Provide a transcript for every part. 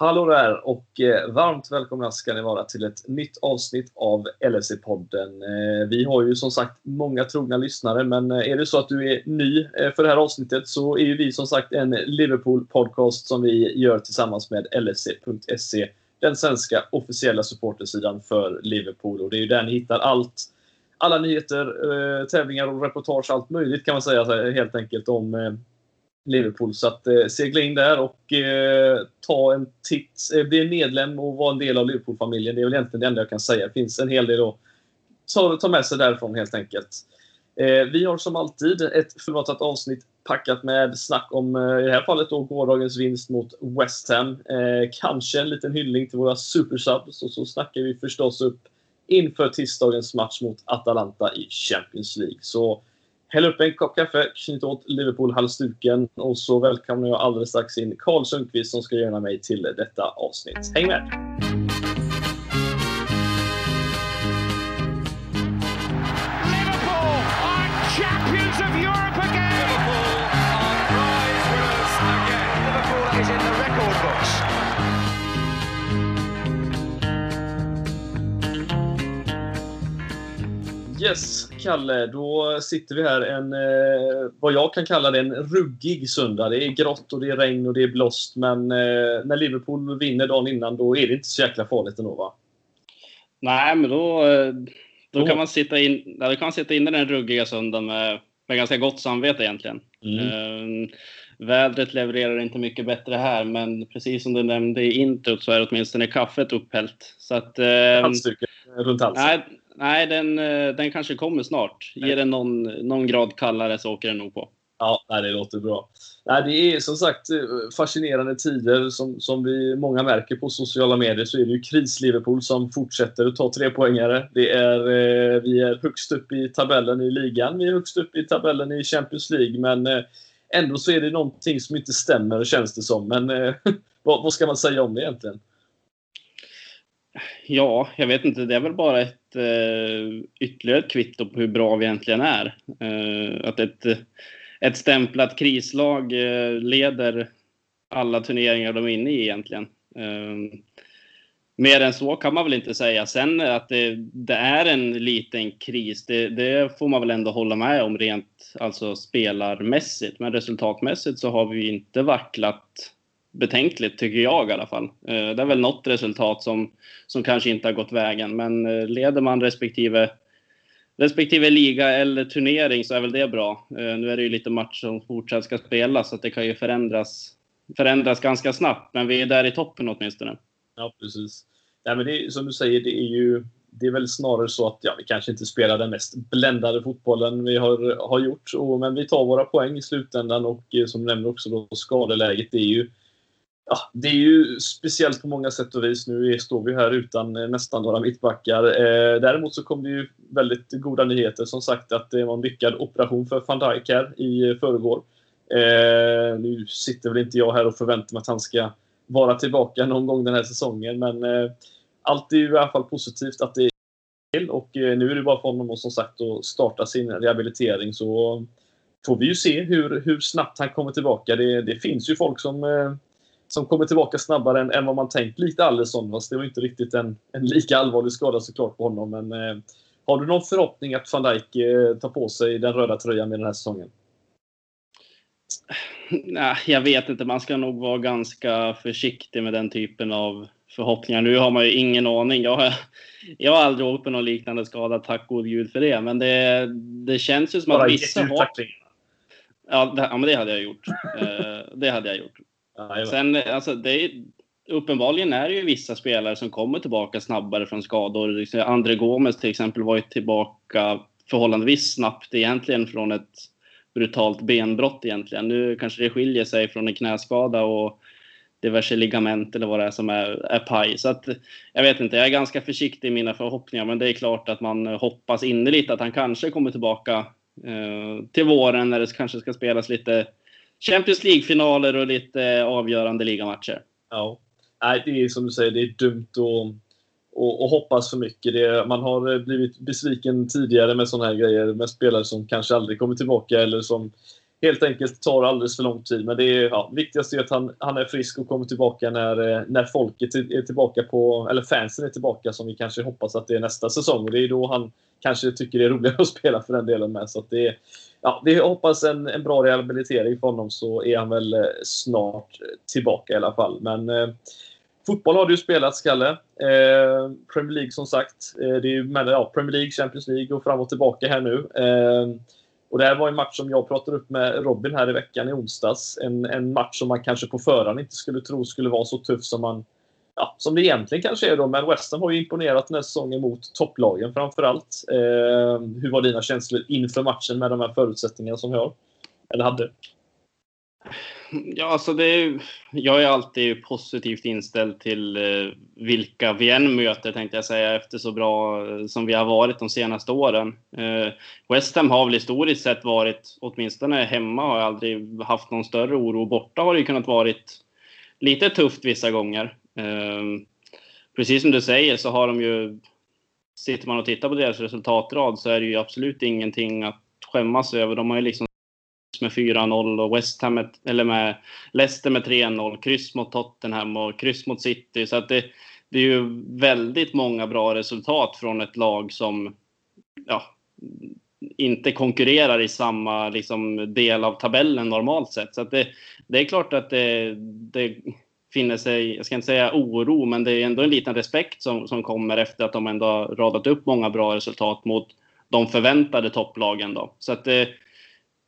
Hallå där och eh, varmt välkomna ska ni vara till ett nytt avsnitt av LSE-podden. Eh, vi har ju som sagt många trogna lyssnare, men eh, är det så att du är ny för det här avsnittet så är ju vi som sagt en Liverpool-podcast som vi gör tillsammans med LSE.se, den svenska officiella supportersidan för Liverpool. Och det är ju där ni hittar allt alla nyheter, tävlingar och reportage, allt möjligt kan man säga helt enkelt om Liverpool. Så att eh, segla in där och eh, ta en titt. Eh, bli medlem och vara en del av Liverpool-familjen. Det är väl egentligen det enda jag kan säga. Det finns en hel del att ta, ta med sig därifrån helt enkelt. Eh, vi har som alltid ett fullmatat avsnitt packat med snack om, eh, i det här fallet, då, gårdagens vinst mot West Ham. Eh, kanske en liten hyllning till våra supersubs och så snackar vi förstås upp inför tisdagens match mot Atalanta i Champions League. Så Häll upp en kopp kaffe, knyt åt Liverpool-halsduken och så välkomnar jag alldeles strax in Karl Sundqvist som ska göra mig till detta avsnitt. Häng med! Yes, Kalle, då sitter vi här en, eh, vad jag kan kalla det, en ruggig söndag. Det är grått och det är regn och det är blåst, men eh, när Liverpool vinner dagen innan, då är det inte så jäkla farligt ändå va? Nej, men då, eh, då, kan, man sitta in, då kan man sitta inne den ruggiga söndagen med, med ganska gott samvete egentligen. Mm. Eh, vädret levererar inte mycket bättre här, men precis som du nämnde i introt så är åtminstone kaffet upphällt. Så att, Halsduken runt halsen? Nej, nej den, eh, den kanske kommer snart. Ger den någon, någon grad kallare så åker den nog på. Ja, det låter bra. Nej, det är som sagt eh, fascinerande tider. Som, som vi många märker på sociala medier så är det ju kris-Liverpool som fortsätter att ta tre poängare. Det är, eh, vi är högst upp i tabellen i ligan. Vi är högst upp i tabellen i Champions League. Men eh, ändå så är det någonting som inte stämmer känns det som. Men eh, vad, vad ska man säga om det egentligen? Ja, jag vet inte. Det är väl bara ett eh, ytterligare ett kvitto på hur bra vi egentligen är. Eh, att ett, ett stämplat krislag eh, leder alla turneringar de är inne i egentligen. Eh, mer än så kan man väl inte säga. Sen att det, det är en liten kris, det, det, får man väl ändå hålla med om rent alltså spelarmässigt. Men resultatmässigt så har vi inte vacklat betänkligt, tycker jag i alla fall. Eh, det är väl något resultat som, som kanske inte har gått vägen, men eh, leder man respektive, respektive liga eller turnering så är väl det bra. Eh, nu är det ju lite matcher som fortsatt ska spelas, så att det kan ju förändras, förändras ganska snabbt, men vi är där i toppen åtminstone. Ja, precis. Ja, men det är, som du säger, det är ju det är väl snarare så att ja, vi kanske inte spelar den mest bländade fotbollen vi har, har gjort. Och, men vi tar våra poäng i slutändan och som du nämnde också då, skadeläget är ju ja, det är ju speciellt på många sätt och vis. Nu står vi här utan eh, nästan några mittbackar. Eh, däremot så kom det ju väldigt goda nyheter. Som sagt att det var en lyckad operation för van Dijk här i eh, förrgår. Eh, nu sitter väl inte jag här och förväntar mig att han ska vara tillbaka någon gång den här säsongen, men eh, allt är ju i alla fall positivt att det är till och eh, nu är det bara för honom som sagt att starta sin rehabilitering så eh, får vi ju se hur, hur snabbt han kommer tillbaka. Det, det finns ju folk som eh, som kommer tillbaka snabbare än, än vad man tänkt. Lite Alisson, fast det var inte riktigt en, en lika allvarlig skada såklart på honom. Men eh, har du någon förhoppning att van Dijk eh, tar på sig den röda tröjan med den här säsongen? Nej, jag vet inte. Man ska nog vara ganska försiktig med den typen av förhoppningar. Nu har man ju ingen aning. Jag har, jag har aldrig åkt på någon liknande skada, tack gode gud för det. Men det, det känns ju som att vissa har... Ja, det, ja, men det hade jag gjort. Eh, det hade jag gjort. Ja, Sen, alltså, det är, uppenbarligen är det ju vissa spelare som kommer tillbaka snabbare från skador. André Gomes till exempel var ju tillbaka förhållandevis snabbt egentligen från ett brutalt benbrott egentligen. Nu kanske det skiljer sig från en knäskada och diverse ligament eller vad det är som är, är paj. Så att, jag vet inte, jag är ganska försiktig i mina förhoppningar, men det är klart att man hoppas innerligt att han kanske kommer tillbaka eh, till våren när det kanske ska spelas lite Champions League-finaler och lite eh, avgörande ligamatcher. Ja. Nej, det är som du säger, det är dumt att och, och hoppas för mycket. Det, man har eh, blivit besviken tidigare med sådana här grejer med spelare som kanske aldrig kommer tillbaka eller som helt enkelt tar alldeles för lång tid. Men det är, ja, viktigast är att han, han är frisk och kommer tillbaka när, eh, när folket är tillbaka på, eller fansen är tillbaka som vi kanske hoppas att det är nästa säsong. Och det är då han kanske tycker det är roligare att spela för den delen med. Så det är, ja, vi hoppas en, en bra rehabilitering för honom så är han väl eh, snart tillbaka i alla fall. Men eh, Fotboll har du spelat, Skalle. Eh, Premier League som sagt. Eh, det är med, ja, Premier League, Champions League och fram och tillbaka här nu. Eh, och det här var en match som jag pratade upp med Robin här i veckan i onsdags. En, en match som man kanske på förhand inte skulle tro skulle vara så tuff som man ja, som det egentligen kanske är då. Men West Ham har ju imponerat den här säsongen mot topplagen framför allt. Eh, hur var dina känslor inför matchen med de här förutsättningarna som vi har? Eller hade? Ja, alltså det är, jag är alltid positivt inställd till eh, vilka vi än möter, tänkte jag säga, efter så bra eh, som vi har varit de senaste åren. Eh, West Ham har väl historiskt sett varit, åtminstone hemma har jag aldrig haft någon större oro. Borta har det ju kunnat varit lite tufft vissa gånger. Ehm, precis som du säger så har de ju, sitter man och tittar på deras resultatrad så är det ju absolut ingenting att skämmas över. De har ju liksom med 4-0 och West Ham med, eller med Leicester med 3-0, kryss mot Tottenham och kryss mot City. Så att det, det är ju väldigt många bra resultat från ett lag som ja, inte konkurrerar i samma liksom, del av tabellen normalt sett. Så att det, det är klart att det, det finner sig, jag ska inte säga oro, men det är ändå en liten respekt som, som kommer efter att de ändå har radat upp många bra resultat mot de förväntade topplagen. Då. Så att eh, det,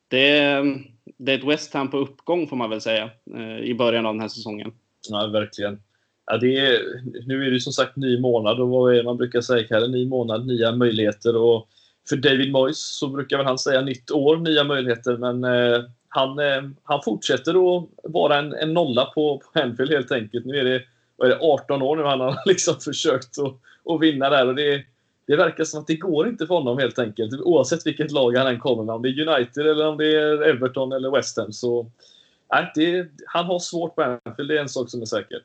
det är, det är ett West Ham på uppgång får man väl säga eh, i början av den här säsongen. Ja, verkligen. Ja, det är, nu är det som sagt ny månad och vad är det man brukar säga här? Ny månad, nya möjligheter. Och för David Moyes så brukar väl han säga nytt år, nya möjligheter. Men eh, han, eh, han fortsätter att vara en, en nolla på, på Anfield helt enkelt. Nu är det, är det 18 år nu han har liksom försökt att, att vinna där. Och det, det verkar som att det går inte för honom helt enkelt. Oavsett vilket lag han än kommer med. Om det är United eller om det är Everton eller West Ham. Så, nej, det, han har svårt på Anfield, det är en sak som är säkert.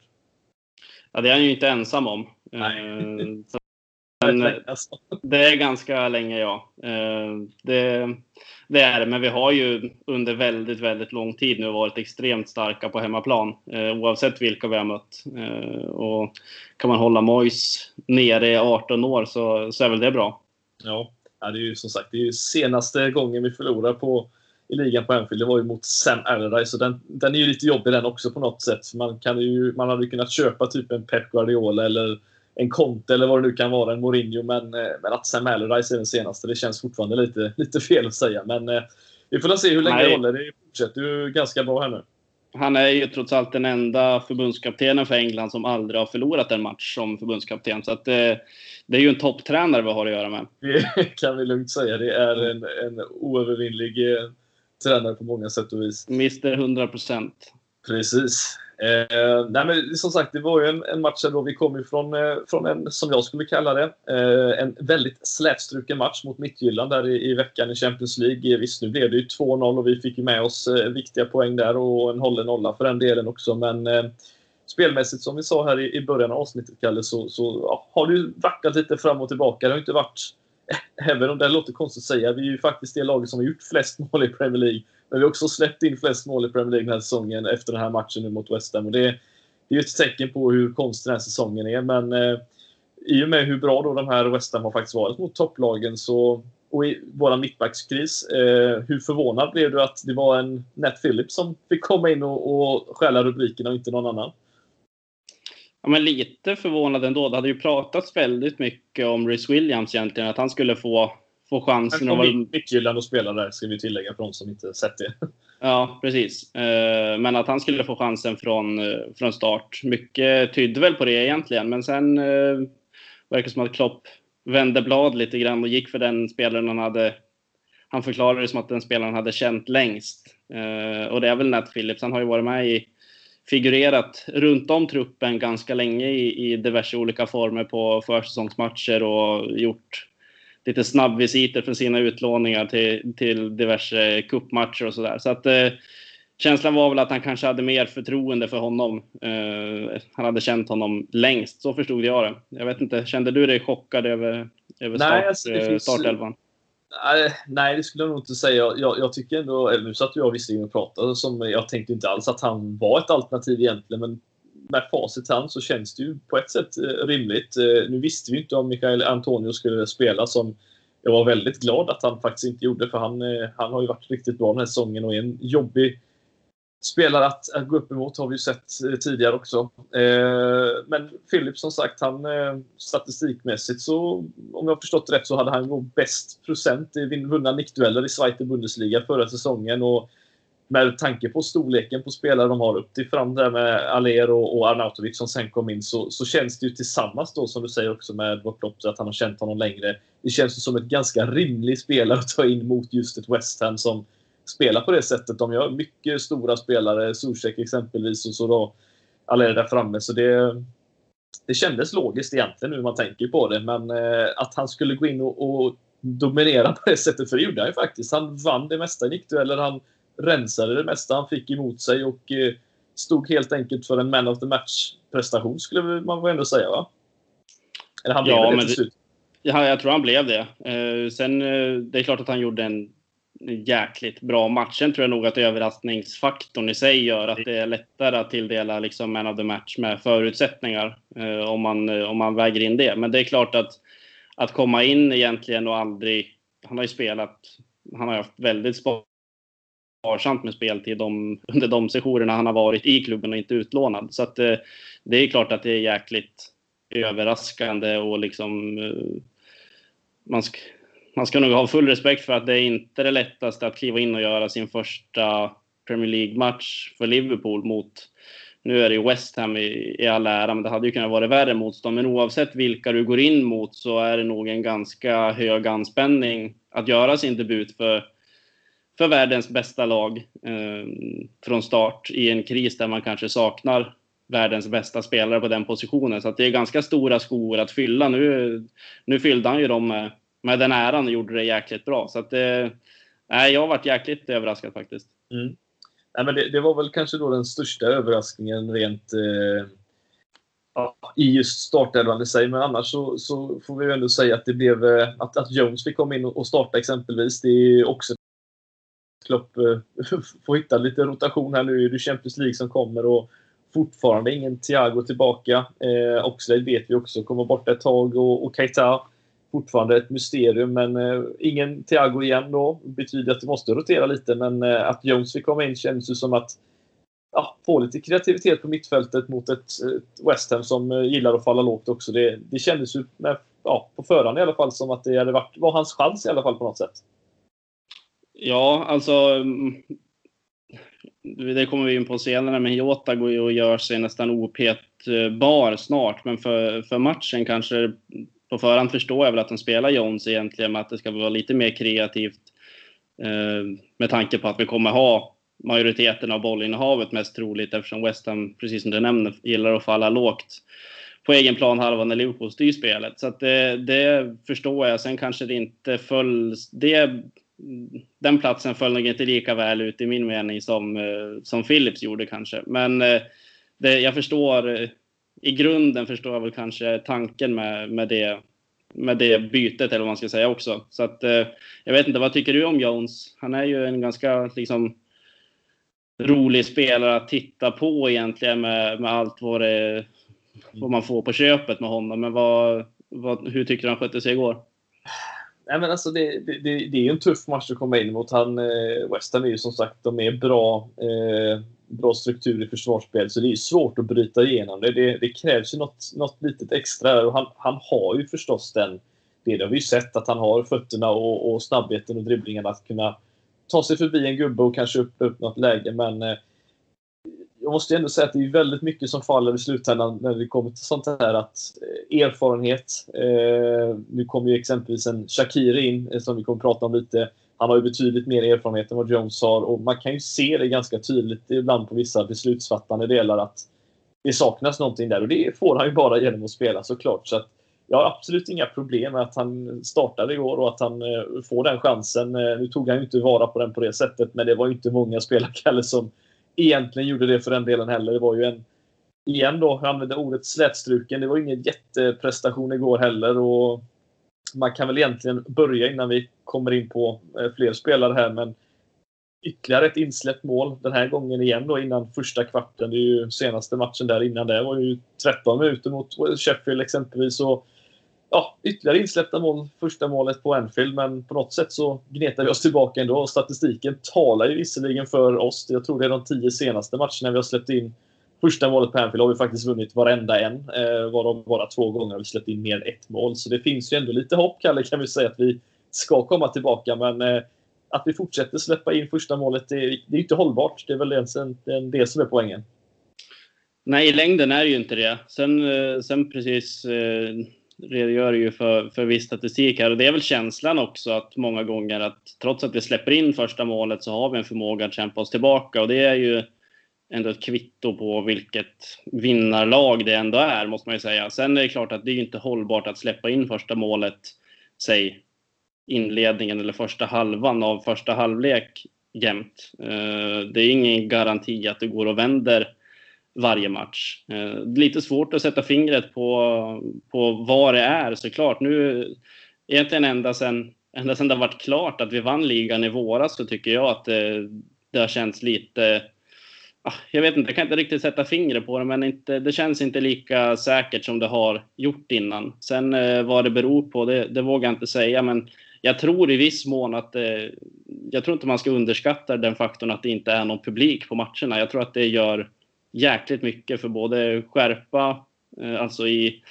Ja, det är han ju inte ensam om. Nej. Eh, men det är ganska länge, ja. Eh, det, det är det, men vi har ju under väldigt, väldigt lång tid nu varit extremt starka på hemmaplan, eh, oavsett vilka vi har mött. Och kan man hålla Mois nere i 18 år så, så är väl det bra. Ja, ja det är ju som sagt det är ju senaste gången vi förlorar på i ligan på Anfield, det var ju mot Sam Allardyce. Så den, den är ju lite jobbig den också på något sätt. Man, kan ju, man hade ju kunnat köpa typ en Pep Guardiola eller en Conte eller vad det nu kan vara, en Mourinho. Men, eh, men att Sam Allardyce är den senaste, det känns fortfarande lite, lite fel att säga. Men eh, vi får se hur länge det håller. Det fortsätter ju ganska bra här nu. Han är ju trots allt den enda förbundskaptenen för England som aldrig har förlorat en match som förbundskapten. Så att det, eh, det är ju en topptränare vi har att göra med. Det kan vi lugnt säga. Det är en, en oövervinnlig tränare på många sätt och vis. Mr 100 procent. Precis. Eh, nej men som sagt, det var ju en, en match där vi kom ifrån eh, från en, som jag skulle kalla det, eh, en väldigt slätstruken match mot Midtjylland där i, i, veckan i Champions League. Eh, visst, nu blev det ju 2-0 och vi fick ju med oss eh, viktiga poäng där och en hållen nolla för den delen också. Men eh, spelmässigt, som vi sa här i, i början av avsnittet, Kalle, så, så ja, har det ju vacklat lite fram och tillbaka. Det har inte varit, även om det låter konstigt att säga, vi är ju faktiskt det laget som har gjort flest mål i Premier League men vi har också släppt in flest mål i Premier League den här säsongen efter den här matchen nu mot West Ham. Och det, det är ju ett tecken på hur konstig den här säsongen är. Men eh, i och med hur bra då de här West Ham har faktiskt varit mot topplagen så, och i vår mittbackskris, eh, hur förvånad blev du att det var en Nat Phillips som fick komma in och, och stjäla rubrikerna och inte någon annan? Ja, men lite förvånad ändå. Det hade ju pratats väldigt mycket om Rhys Williams egentligen, att han skulle få få chansen. Han kom Midtjylland och spelade där, ska vi tillägga för de som inte sett det. Ja, precis. Eh, men att han skulle få chansen från, eh, från start. Mycket tydde väl på det egentligen, men sen eh, verkar det som att Klopp vände blad lite grann och gick för den spelaren han hade. Han förklarade det som att den spelaren hade känt längst. Och det är väl Nat Phillips. Han har ju varit med i figurerat runt om truppen ganska länge i, i diverse olika former på försäsongsmatcher och gjort lite snabbvisiter för sina utlåningar till, till diverse kuppmatcher och sådär. Så att eh, känslan var väl att han kanske hade mer förtroende för honom. Eh, han hade känt honom längst, så förstod jag det. Jag vet inte, kände du dig chockad över, över start, alltså, eh, startelvan? Nej, det skulle jag nog inte säga. Jag, jag tycker ändå, eller nu satt jag visserligen och pratade, som jag tänkte inte alls att han var ett alternativ egentligen, men med facit hand så känns det ju på ett sätt eh, rimligt. Eh, nu visste vi inte om Mikael Antonio skulle spela som jag var väldigt glad att han faktiskt inte gjorde för han, eh, han har ju varit riktigt bra den här säsongen och är en jobbig spelare att, att gå upp emot har vi ju sett tidigare också. men Philip som sagt, han statistikmässigt så om jag har förstått rätt så hade han bäst procent i vunna nickdueller i Zweite Bundesliga förra säsongen och med tanke på storleken på spelare de har upp till fram där med Aler och, och Arnautovic som sen kom in så, så känns det ju tillsammans då som du säger också med Bortlopp att han har känt honom längre. Det känns ju som ett ganska rimlig spelare att ta in mot just ett West Ham som spelar på det sättet. De gör mycket stora spelare, Zuzek exempelvis och så då Aler där framme. Så det, det kändes logiskt egentligen nu man tänker på det. Men eh, att han skulle gå in och, och dominera på det sättet, för det gjorde han ju faktiskt. Han vann det mesta i nickdueller. Han rensade det mesta han fick emot sig och eh, stod helt enkelt för en man of the match-prestation skulle man väl ändå säga va? Eller han blev ja, det till slut? Ja, jag tror han blev det. Eh, sen, eh, det är klart att han gjorde en jäkligt bra match. Sen tror jag nog att överraskningsfaktorn i sig gör att det är lättare att tilldela liksom man of the match med förutsättningar om man, om man väger in det. Men det är klart att, att komma in egentligen och aldrig... Han har ju spelat... Han har haft väldigt sparsamt med speltid de, under de sessionerna han har varit i klubben och inte utlånad. Så att, eh, det är klart att det är jäkligt överraskande och liksom eh, man, ska, man ska nog ha full respekt för att det är inte det lättaste att kliva in och göra sin första Premier League-match för Liverpool mot nu är det ju West Ham i, i all ära, men det hade ju kunnat vara värre motstånd. Men oavsett vilka du går in mot så är det nog en ganska hög anspänning att göra sin debut för för världens bästa lag eh, från start i en kris där man kanske saknar världens bästa spelare på den positionen. Så det är ganska stora skor att fylla. Nu, nu fyllde han ju dem med, med den äran och gjorde det jäkligt bra. Så att, eh, jag har varit jäkligt överraskad faktiskt. Mm. Nej, men det, det, var väl kanske då den största överraskningen rent eh, i just startelvan i sig. Men annars så, så, får vi ändå säga att det blev eh, att, att Jones fick komma in och starta exempelvis. Det är också Klopp eh, får hitta lite rotation här nu. Det är Champions League som kommer och fortfarande ingen Thiago tillbaka. Eh, Oxlade vet vi också kommer borta ett tag och, och Keita fortfarande ett mysterium, men eh, ingen Thiago igen då. betyder att det måste rotera lite, men eh, att Jones fick komma in känns ju som att ja, få lite kreativitet på mittfältet mot ett, ett West Ham som eh, gillar att falla lågt också. Det, det kändes ju med, ja, på förhand i alla fall som att det hade varit, var hans chans i alla fall på något sätt. Ja, alltså. Mm, det kommer vi in på senare, men Jota går ju och gör sig nästan opetbar snart. Men för, för matchen kanske på förhand förstår jag väl att de spelar Jones egentligen med att det ska vara lite mer kreativt. Eh, med tanke på att vi kommer ha majoriteten av bollinnehavet mest troligt eftersom West Ham, precis som du nämner, gillar att falla lågt på egen plan halva när Liverpool styr spelet. Så att det, det förstår jag. Sen kanske det inte föll... Det den platsen föll nog inte lika väl ut i min mening som, eh, som Philips gjorde kanske. Men eh, det, jag förstår, eh, i grunden förstår jag väl kanske tanken med, med, det, med det bytet eller vad man ska säga också. Så att, jag vet inte, vad tycker du om Jones? Han är ju en ganska liksom rolig spelare att titta på egentligen med, med allt vad, det, vad man får på köpet med honom. Men vad, vad, hur tyckte du han skötte sig igår? Nej, men alltså det, det, det, är ju en tuff match att komma in mot. Han, eh, West Ham är ju som sagt de är bra, eh, bra struktur i försvarsspel, så det är svårt att bryta igenom det. Det, det krävs ju något, något litet extra. Och han, han har ju förstås den, det, det har vi ju sett, att han har fötterna och, och snabbheten och dribblingarna att kunna ta sig förbi en gubbe och kanske upp, upp något läge. Men eh, jag måste ändå säga att det är väldigt mycket som faller i slutändan när det kommer till sånt här. Att eh, erfarenhet. Eh, nu kommer ju exempelvis en Shakiri in eh, som vi kommer prata om lite. Han har ju betydligt mer erfarenhet än vad Jones har och man kan ju se det ganska tydligt ibland på vissa beslutsfattande delar att det saknas någonting där och det får han ju bara genom att spela såklart. Så att jag har absolut inga problem med att han startade igår och att han eh, får den chansen. Nu tog han ju inte vara på den på det sättet men det var ju inte många spelare som egentligen gjorde det för den delen heller. Det var ju en, igen då, jag använde ordet slätstruken. Det var ingen jätteprestation igår heller. Och man kan väl egentligen börja innan vi kommer in på eh, fler spelare här, men ytterligare ett insläppt mål den här gången igen då innan första kvarten. Det är ju senaste matchen där innan det var ju 13 minuter mot Sheffield exempelvis. Och, ja, ytterligare insläppta mål, första målet på Anfield, men på något sätt så gnetar vi oss tillbaka ändå. Statistiken talar ju visserligen för oss. Jag tror det är de tio senaste matcherna vi har släppt in första målet på Anfield har vi faktiskt vunnit varenda en. Eh, varav bara två gånger har vi släppt in mer än ett mål. Så det finns ju ändå lite hopp, Kalle, kan vi säga att vi ska komma tillbaka. Men eh, att vi fortsätter släppa in första målet, det, det är inte hållbart. Det är väl det, det som är poängen. Nej, i längden är det ju inte det. Sen, eh, sen precis eh, redogör ju för, för viss statistik här och det är väl känslan också att många gånger att trots att vi släpper in första målet så har vi en förmåga att kämpa oss tillbaka och det är ju ändå ett kvitto på vilket vinnarlag det ändå är, måste man ju säga. Sen är det klart att det är inte hållbart att släppa in första målet, säg inledningen eller första halvan av första halvlek jämt. Eh, det är ingen garanti att det går och vänder varje match. Eh, lite svårt att sätta fingret på, på vad det är såklart. Nu, egentligen ända sedan, ända sedan det varit klart att vi vann ligan i våras så tycker jag att det, det har känts lite ah, jag vet inte, jag kan inte riktigt sätta fingret på det, men inte, det känns inte lika säkert som det har gjort innan. Sen eh, vad det beror på, det, det, vågar jag inte säga, men jag tror i viss mån att eh, jag tror inte man ska underskatta den faktorn att det inte är någon publik på matcherna. Jag tror att det gör jäkligt mycket för både skärpa, eh, alltså i,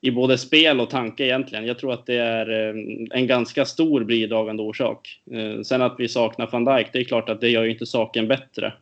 i både spel och tanke egentligen. Jag tror att det är eh, en ganska stor bidragande orsak. Eh, sen att vi saknar van Dijk, det är klart att det gör ju inte saken bättre.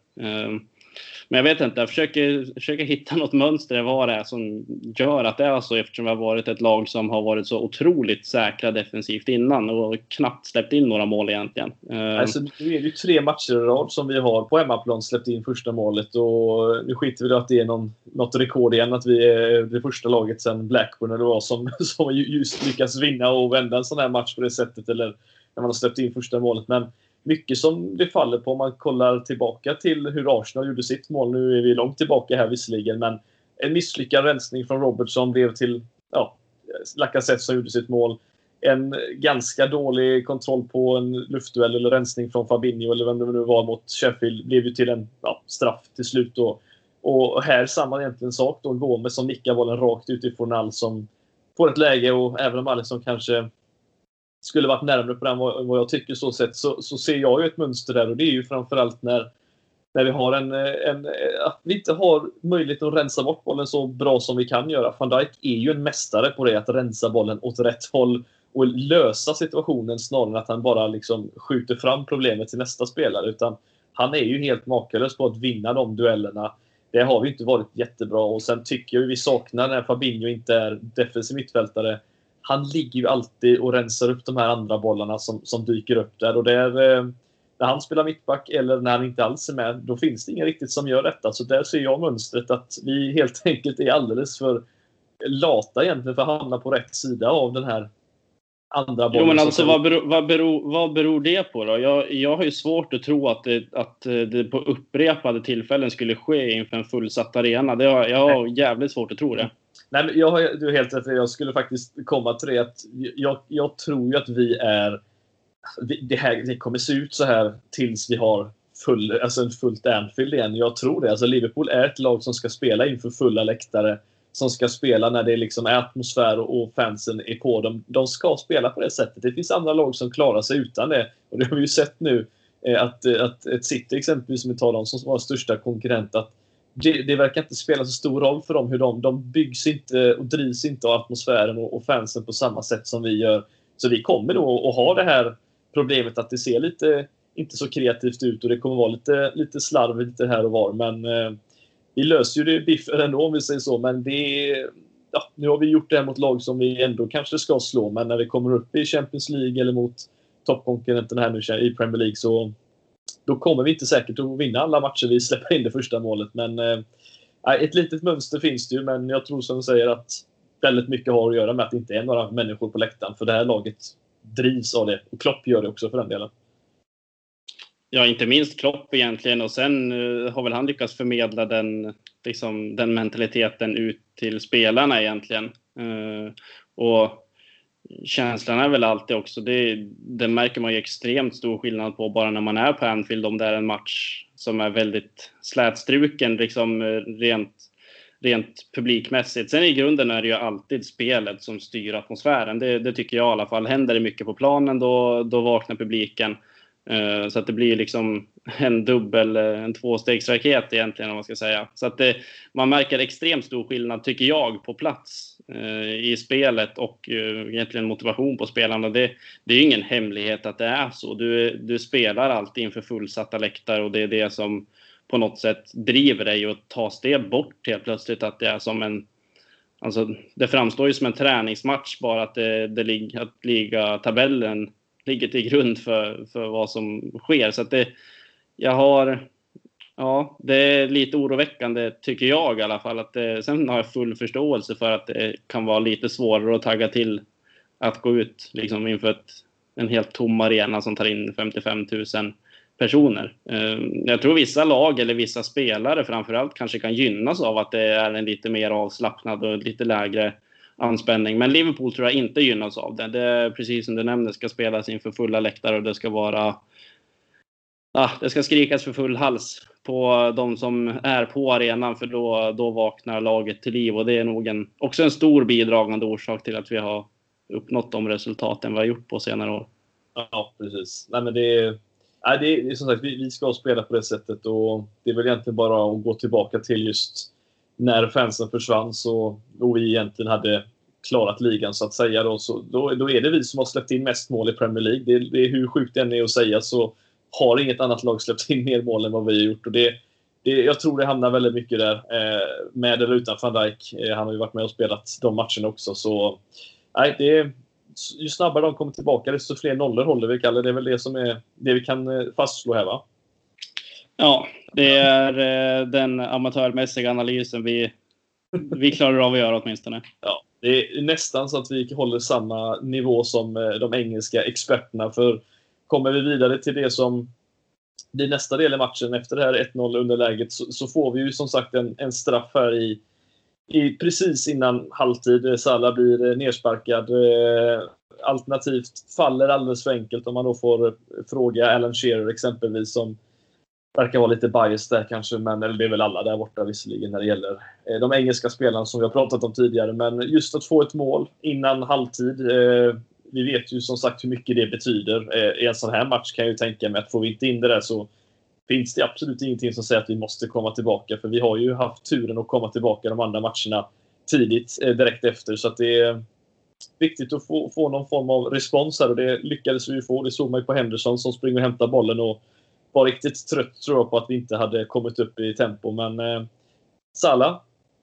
Men jag vet inte, jag försöker, försöker hitta något mönster vad det är som gör att det är så eftersom vi har varit ett lag som har varit så otroligt säkra defensivt innan och knappt släppt in några mål egentligen. Eh, alltså, nu är det ju tre matcher i rad som vi har på hemmaplan släppt in första målet och nu skiter vi i att det är någon, något rekord igen att vi är det första laget sedan Blackburn eller vad som, som just lyckas vinna och vända en sån här match på det sättet eller när man har släppt in första målet. Men mycket som det faller på om man kollar tillbaka till hur Arsenal gjorde sitt mål. Nu är vi långt tillbaka här visserligen, men en misslyckad rensning från Robertson blev till ja, Lacazette som gjorde sitt mål. En ganska dålig kontroll på en luftduell eller rensning från Fabinho eller vem det nu var mot Sheffield blev ju till en ja, straff till slut. Då. Och här samma egentligen sak då. Gomes som nickar bollen rakt utifrån all som får ett läge och även om Alisson kanske skulle varit närmre på den vad, vad jag tycker så sett så, så ser jag ju ett mönster där och det är ju framförallt när när vi har en, eh, en, eh, att vi inte har möjlighet att rensa bort bollen så bra som vi kan göra. Van Dijk är ju en mästare på det, att rensa bollen åt rätt håll och lösa situationen snarare än att han bara liksom skjuter fram problemet till nästa spelare. Utan han är ju helt makalös på att vinna de duellerna. Det har vi inte varit jättebra och sen tycker jag vi saknar när Fabinho inte är defensiv mittfältare han ligger ju alltid och rensar upp de här andra bollarna som, som dyker upp där. Och där, eh, när han spelar mittback eller när han inte alls är med, då finns det ingen riktigt som gör detta. Så där ser jag mönstret att vi helt enkelt är alldeles för lata egentligen för att hamna på rätt sida av den här andra bollen. Jo, men alltså, vad, beror, vad, beror, vad beror det på då? Jag, jag har ju svårt att tro att det, att det på upprepade tillfällen skulle ske inför en fullsatt arena. Det har, jag har jävligt svårt att tro det. Nej, men jag har, du har helt rätt. Jag skulle faktiskt komma till det att jag, jag tror ju att vi är... Det, här, det kommer se ut så här tills vi har full, alltså en fullt Anfield igen. Jag tror det. Alltså Liverpool är ett lag som ska spela inför fulla läktare. Som ska spela när det liksom är atmosfär och fansen är på dem. De ska spela på det sättet. Det finns andra lag som klarar sig utan det. Och det har vi ju sett nu. Eh, att, att ett City exempelvis, som vi talar om, som var största konkurrent, att det, det, verkar inte spela så stor roll för dem hur de, de byggs inte och drivs inte av atmosfären och, och fansen på samma sätt som vi gör. Så vi kommer då att ha det här problemet att det ser lite inte så kreativt ut och det kommer vara lite, lite slarv lite här och var. Men eh, vi löser ju det biffen ändå om vi säger så. Men det ja, nu har vi gjort det här mot lag som vi ändå kanske ska slå. Men när vi kommer upp i Champions League eller mot toppkonkurrenterna här nu i Premier League så då kommer vi inte säkert att vinna alla matcher vi släpper in det första målet. Men eh, ett litet mönster finns det ju, men jag tror som du säger att väldigt mycket har att göra med att det inte är några människor på läktaren. För det här laget drivs av det. Och Klopp gör det också för den delen. Ja, inte minst Klopp egentligen. Och sen eh, har väl han lyckats förmedla den, liksom, den mentaliteten ut till spelarna egentligen. Eh, och känslan är väl alltid också, det, det märker man ju extremt stor skillnad på bara när man är på Anfield om det är en match som är väldigt slätstruken liksom eh, rent, rent publikmässigt. Sen i grunden är det ju alltid spelet som styr atmosfären. Det, det tycker jag i alla fall. Händer det mycket på planen då, då vaknar publiken. Eh, så att det blir liksom en dubbel, eh, en tvåstegsraket egentligen om man ska säga. Så att det, man märker extremt stor skillnad, tycker jag, på plats eh, i spelet och eh, egentligen motivation på spelarna. Det, det är ingen hemlighet att det är så. Du, du spelar alltid inför fullsatta läktare och det är det som på något sätt driver dig och tas det bort helt plötsligt att det är som en Alltså, det framstår ju som en träningsmatch bara att, det, det, att ligatabellen ligger till grund för, för vad som sker. Så att det, jag har... Ja, det är lite oroväckande tycker jag i alla fall. Att det, sen har jag full förståelse för att det kan vara lite svårare att tagga till att gå ut liksom inför ett, en helt tom arena som tar in 55 000 personer. Ehm, jag tror vissa lag eller vissa spelare framförallt kanske kan gynnas av att det är en lite mer avslappnad och lite lägre anspänning. Men Liverpool tror jag inte gynnas av det. Det är precis som du nämnde, ska spelas inför fulla läktare och det ska vara ah, det ska skrikas för full hals på de som är på arenan för då, då vaknar laget till liv och det är nog en, också en stor bidragande orsak till att vi har uppnått de resultaten vi har gjort på senare år. Ja, precis. Nej, men det, är, nej, det är som sagt, vi, vi ska spela på det sättet och det är väl egentligen bara att gå tillbaka till just när fansen försvann så, och vi egentligen hade klarat ligan så att säga. Då, så, då, då är det vi som har släppt in mest mål i Premier League. Det, det är hur sjukt det än är att säga så har inget annat lag släppt in mer mål än vad vi har gjort. Och det, det, jag tror det hamnar väldigt mycket där, eh, med eller utan van Dijk. Eh, han har ju varit med och spelat de matcherna också. Så nej, det, ju snabbare de kommer tillbaka, desto fler nollor håller vi, Kalle. Det är väl det som är det vi kan eh, fastslå här, va? Ja, det är eh, den amatörmässiga analysen vi, vi klarar av att göra åtminstone. Ja, det är nästan så att vi håller samma nivå som eh, de engelska experterna. För kommer vi vidare till det som blir nästa del i matchen efter det här 1-0 underläget så, så, får vi ju som sagt en, en straff här i, i precis innan halvtid. Salah blir nersparkad. Eh, alternativt faller alldeles för enkelt om man då får fråga Alan Shearer exempelvis som verkar vara lite bias där kanske, men eller det är väl alla där borta visserligen när det gäller eh, de engelska spelarna som vi har pratat om tidigare. Men just att få ett mål innan halvtid. Eh, vi vet ju som sagt hur mycket det betyder. Eh, I en sån här match kan jag ju tänka mig att får vi inte in det där så finns det absolut ingenting som säger att vi måste komma tillbaka. För vi har ju haft turen att komma tillbaka de andra matcherna tidigt, eh, direkt efter. Så att det är viktigt att få, få någon form av respons här och det lyckades vi ju få. Det såg man ju på Henderson som springer och hämtar bollen och var riktigt trött tror jag på att vi inte hade kommit upp i tempo. Men eh, Salah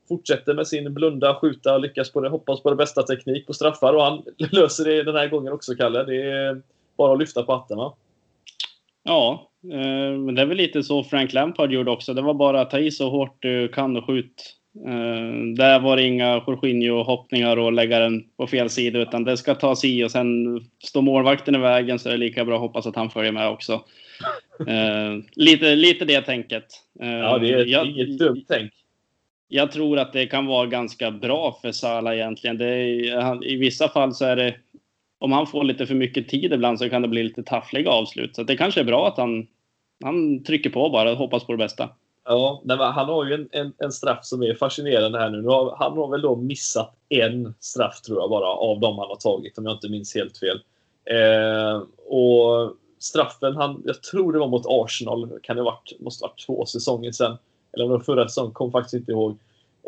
fortsätter med sin blunda, skjuta och lyckas på det. Hoppas på det bästa teknik på straffar och han löser det den här gången också, Kalle. Det är bara att lyfta på hatten, va? Ja, eh, men det är väl lite så Frank Lampard gjorde också. Det var bara att ta i så hårt du kan och skjut. Eh, där var det inga Jorginho-hoppningar och lägga den på fel sida, utan det ska tas i och sen står målvakten i vägen så är det lika bra att hoppas att han följer med också. Eh, lite, lite det tänket. ja, det är jag, inget dumt tänk jag tror att det kan vara ganska bra för Salah egentligen. Är, I vissa fall så är det, om han får lite för mycket tid ibland så kan det bli lite taffliga avslut. Så det kanske är bra att han, han trycker på bara och hoppas på det bästa. Ja, han har ju en, en, en, straff som är fascinerande här nu. nu har, han har väl då missat en straff tror jag bara av dem han har tagit om jag inte minns helt fel. Eh, och straffen, han, jag tror det var mot Arsenal, kan det varit, måste varit två säsonger sedan eller om det var förra säsongen, kom faktiskt inte ihåg.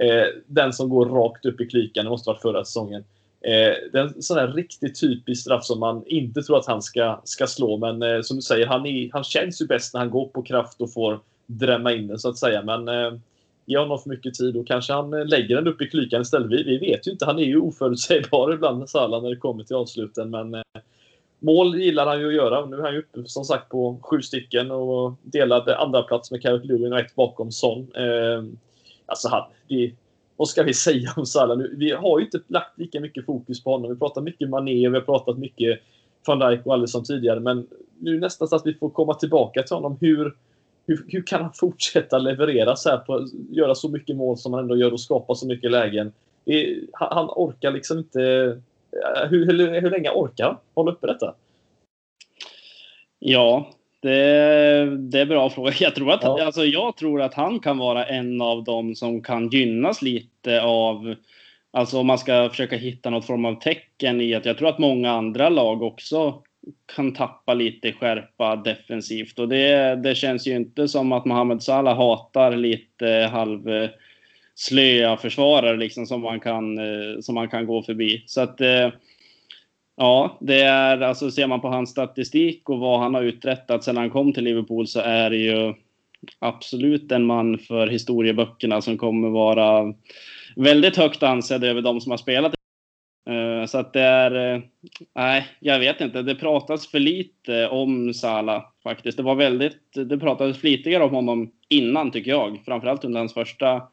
Eh, den som går rakt upp i klykan, det måste varit förra säsongen. Eh, det är en sån här riktigt typisk straff som man inte tror att han ska, ska slå. Men eh, som du säger, han, är, han känns ju bäst när han går på kraft och får drämma in den så att säga. Men eh, ge honom för mycket tid och kanske han eh, lägger den upp i klykan istället. Vi, vi vet ju inte. Han är ju oförutsägbar ibland, Salah, när det kommer till avsluten. Men eh, Mål gillar han ju att göra. Nu är han ju uppe som sagt på sju stycken och delade andra plats med Carrot Lewin och ett bakom Son. Eh, alltså han, det, vad ska vi säga om Salah nu? Vi har ju inte lagt lika mycket fokus på honom. Vi pratar mycket Mané och vi har pratat mycket van Dijk och Alisson tidigare. Men nu nästan så att vi får komma tillbaka till honom. Hur, hur, hur kan han fortsätta leverera så här på, göra så mycket mål som han ändå gör och skapa så mycket lägen? Det, han, han orkar liksom inte hur, hur, hur länge orkar han hålla uppe detta? Ja, det, det är en bra fråga. Jag tror, att, ja. alltså, jag tror att han kan vara en av dem som kan gynnas lite av Alltså om man ska försöka hitta något form av tecken i att jag tror att många andra lag också kan tappa lite skärpa defensivt och det, det känns ju inte som att Mohamed Salah hatar lite halv eh, slöa försvarare liksom som man kan, eh, som man kan gå förbi. Så att eh, ja, det är alltså ser man på hans statistik och vad han har uträttat sedan han kom till Liverpool så är det ju absolut en man för historieböckerna som kommer vara väldigt högt ansedd över de som har spelat. Eh, så att det är, eh, nej, jag vet inte. Det pratas för lite om Sala faktiskt. Det var väldigt, det pratades flitigare om honom innan tycker jag. Framförallt under hans första,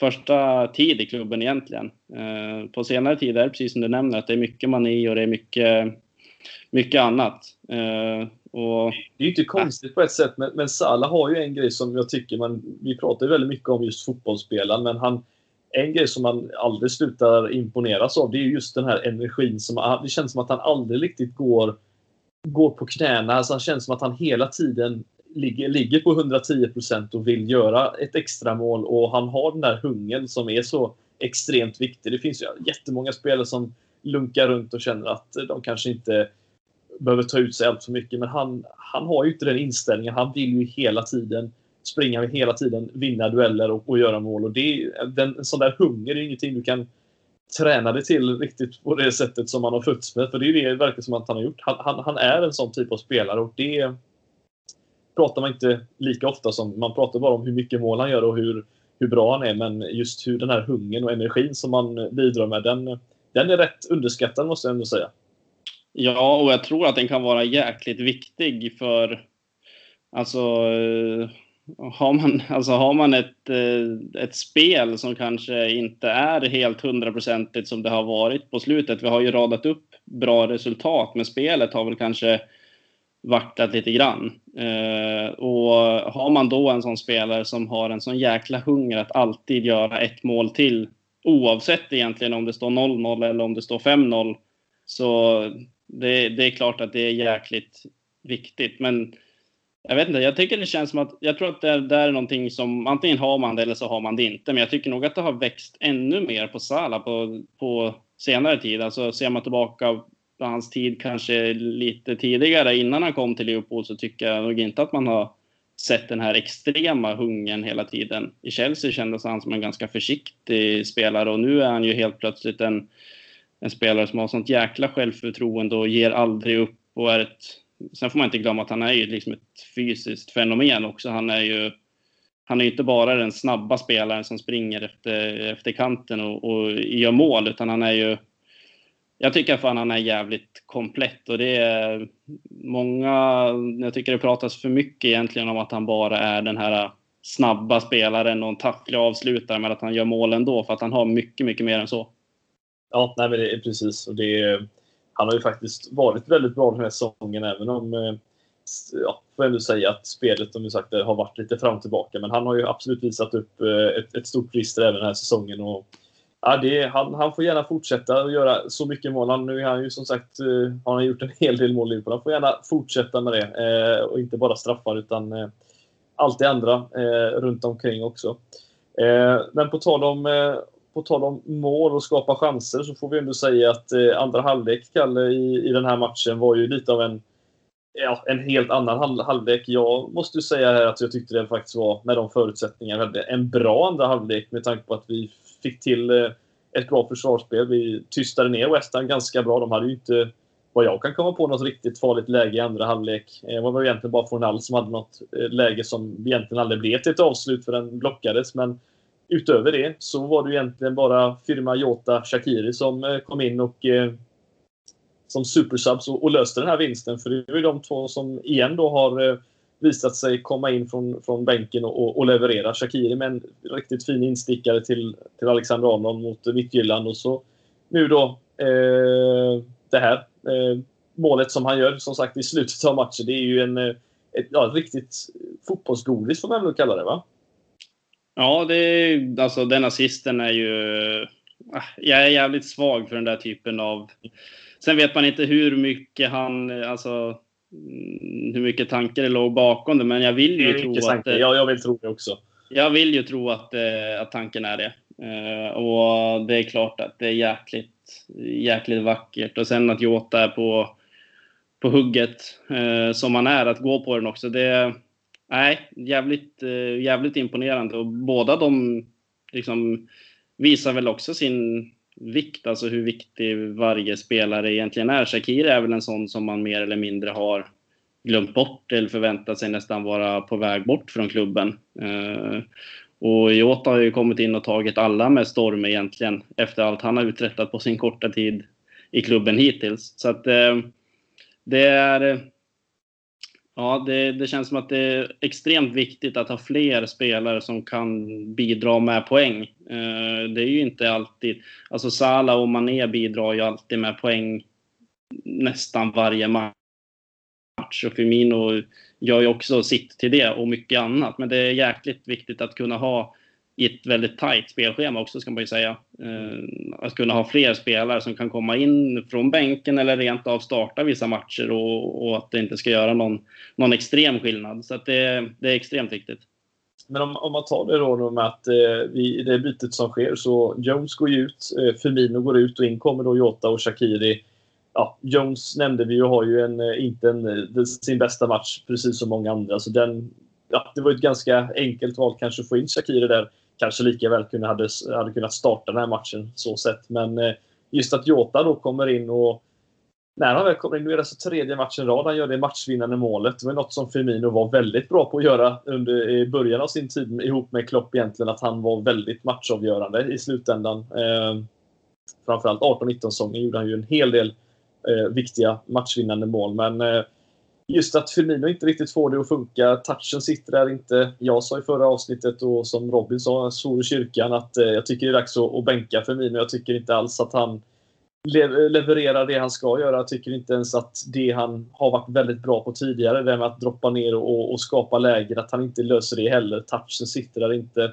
första tid i klubben egentligen. Eh, på senare tid är det precis som du nämner att det är mycket mani och det är mycket, mycket annat. Och, det är ju inte konstigt på ett sätt, men, men Salah har ju en grej som jag tycker man, vi pratar väldigt mycket om just fotbollsspelaren, men han, en grej som man aldrig slutar imponeras av det är just den här energin. Som, ah, det känns som att han aldrig riktigt går, går på knäna. Alltså han känns som att han hela tiden ligger, ligger på 110 procent och vill göra ett extra mål och han har den där hungern som är så extremt viktig. Det finns ju jättemånga spelare som lunkar runt och känner att de kanske inte behöver ta ut sig allt för mycket. Men han, han har ju inte den inställningen. Han vill ju hela tiden springa hela tiden, vinna dueller och, och göra mål. Och det, den, en sån där hunger är ingenting du kan träna dig till riktigt på det sättet som han har fötts med. För det är det verkar som att han har gjort. Han, han, han, är en sån typ av spelare och det pratar man inte lika ofta som. Man pratar bara om hur mycket mål han gör och hur, hur bra han är. Men just hur den här hungern och energin som man bidrar med, den, den är rätt underskattad måste jag ändå säga. Ja, och jag tror att den kan vara jäkligt viktig för Alltså eh, har man, alltså har man ett, eh, ett spel som kanske inte är helt hundraprocentigt som det har varit på slutet. Vi har ju radat upp bra resultat, men spelet har väl kanske vacklat lite grann. Eh, och har man då en sån spelare som har en sån jäkla hunger att alltid göra ett mål till, oavsett egentligen om det står 0-0 eller om det står 5-0, så det, det är klart att det är jäkligt viktigt. Men jag vet inte, jag tycker det känns som att, jag tror att det, det är någonting som, antingen har man det eller så har man det inte. Men jag tycker nog att det har växt ännu mer på Sala på, på senare tid. Alltså ser man tillbaka på hans tid kanske lite tidigare innan han kom till Liverpool så tycker jag nog inte att man har sett den här extrema hungern hela tiden. I Chelsea kändes han som en ganska försiktig spelare och nu är han ju helt plötsligt en, en spelare som har sånt jäkla självförtroende och ger aldrig upp och är ett Sen får man inte glömma att han är ju liksom ett fysiskt fenomen också. Han är ju han är inte bara den snabba spelaren som springer efter, efter kanten och, och gör mål, utan han är ju... Jag tycker att han är jävligt komplett och det är många... Jag tycker det pratas för mycket egentligen om att han bara är den här snabba spelaren och en tacklig avslutare, men att han gör mål ändå, för att han har mycket, mycket mer än så. Ja, nej, men det är precis. Och det är, han har ju faktiskt varit väldigt bra den här säsongen även om eh, ja, får ändå säga att spelet, om sagt har varit lite fram och tillbaka. Men han har ju absolut visat upp eh, ett, ett stort register även den här säsongen. Och, ja, det, han, han får gärna fortsätta att göra så mycket mål. Han, nu är han ju som sagt, eh, han har gjort en hel del mål i Han får gärna fortsätta med det. och inte bara straffar utan allt det andra runt omkring också. men på tal om på tal om mål och skapa chanser så får vi ändå säga att eh, andra halvlek, Kalle, i, i den här matchen var ju lite av en, ja, en helt annan halv, halvlek. Jag måste ju säga här att jag tyckte det faktiskt var, med de förutsättningar vi hade, en bra andra halvlek med tanke på att vi fick till eh, ett bra försvarsspel. Vi tystade ner West Ham ganska bra. De hade ju inte, vad jag kan komma på, något riktigt farligt läge i andra halvlek. Eh, det var väl egentligen bara Fornal som hade något eh, läge som egentligen aldrig blev till ett avslut för den blockades. Men utöver det så var det egentligen bara firma Jota Shakiri som eh, kom in och eh, som supersubs och, och, löste den här vinsten. För det är ju de två som igen då har eh, visat sig komma in från, från bänken och, och, leverera. Shakiri med en riktigt fin instickare till, till Alexander Arnold mot Midtjylland och så nu då eh, det här eh, målet som han gör som sagt i slutet av matchen. Det är ju en ett, ja, riktigt fotbollsgodis får man väl kalla det va? Ja, det, alltså den assisten är ju ah, jag är jävligt svag för den där typen av... Sen vet man inte hur mycket han, alltså mm, hur mycket tankar det låg bakom det, men jag vill ju tro att... Ja, jag vill tro det också. Jag vill ju tro att, eh, att tanken är det. Eh, och det är klart att det är jäkligt, jäkligt vackert. Och sen att Jota är på, på hugget eh, som han är, att gå på den också. Det nej, jävligt, eh, jävligt imponerande. Och båda de liksom, visar väl också sin vikt, alltså hur viktig varje spelare egentligen är. Shakir är väl en sån som man mer eller mindre har glömt bort eller förväntat sig nästan vara på väg bort från klubben. Eh, och Jota har ju kommit in och tagit alla med storm egentligen efter allt han har uträttat på sin korta tid i klubben hittills. Så att eh, det är... Ja, det, det, känns som att det är extremt viktigt att ha fler spelare som kan bidra med poäng. Eh, det är ju inte alltid... Alltså Salah och Mané bidrar ju alltid med poäng nästan varje match match och Firmino gör ju också sitt till det och mycket annat. Men det är jäkligt viktigt att kunna ha i ett väldigt tajt spelschema också ska man ju säga. Eh, att kunna ha fler spelare som kan komma in från bänken eller rent av starta vissa matcher och, och att det inte ska göra någon, någon extrem skillnad. Så att det, det är extremt viktigt. Men om, om man tar det då med att eh, vi, det bytet som sker så Jones går ju ut, eh, Firmino går ut och in kommer då Jota och Shakiri ja, Jones nämnde vi ju har ju en, eh, inte en, eh, sin bästa match precis som många andra. Så den, ja, det var ett ganska enkelt val kanske att få in Shakiri där. Kanske lika väl kunde, hade, hade kunnat starta den här matchen så sett. Men eh, just att Jota då kommer in och när han väl kommer in, nu är det alltså tredje matchen rad han gör det matchvinnande målet. Det var något som Firmino var väldigt bra på att göra under i början av sin tid ihop med Klopp egentligen. Att han var väldigt matchavgörande i slutändan. Eh, framförallt 18-19 säsongen gjorde han ju en hel del eh, viktiga matchvinnande mål. Men eh, just att Firmino inte riktigt får det att funka. Touchen sitter där inte. Jag sa i förra avsnittet och som Robin sa, svor i kyrkan, att eh, jag tycker det är dags att, att bänka Firmino. Jag tycker inte alls att han levererar det han ska göra. Jag tycker inte ens att det han har varit väldigt bra på tidigare, det med att droppa ner och, och skapa lägen, att han inte löser det heller. Touchen sitter där inte.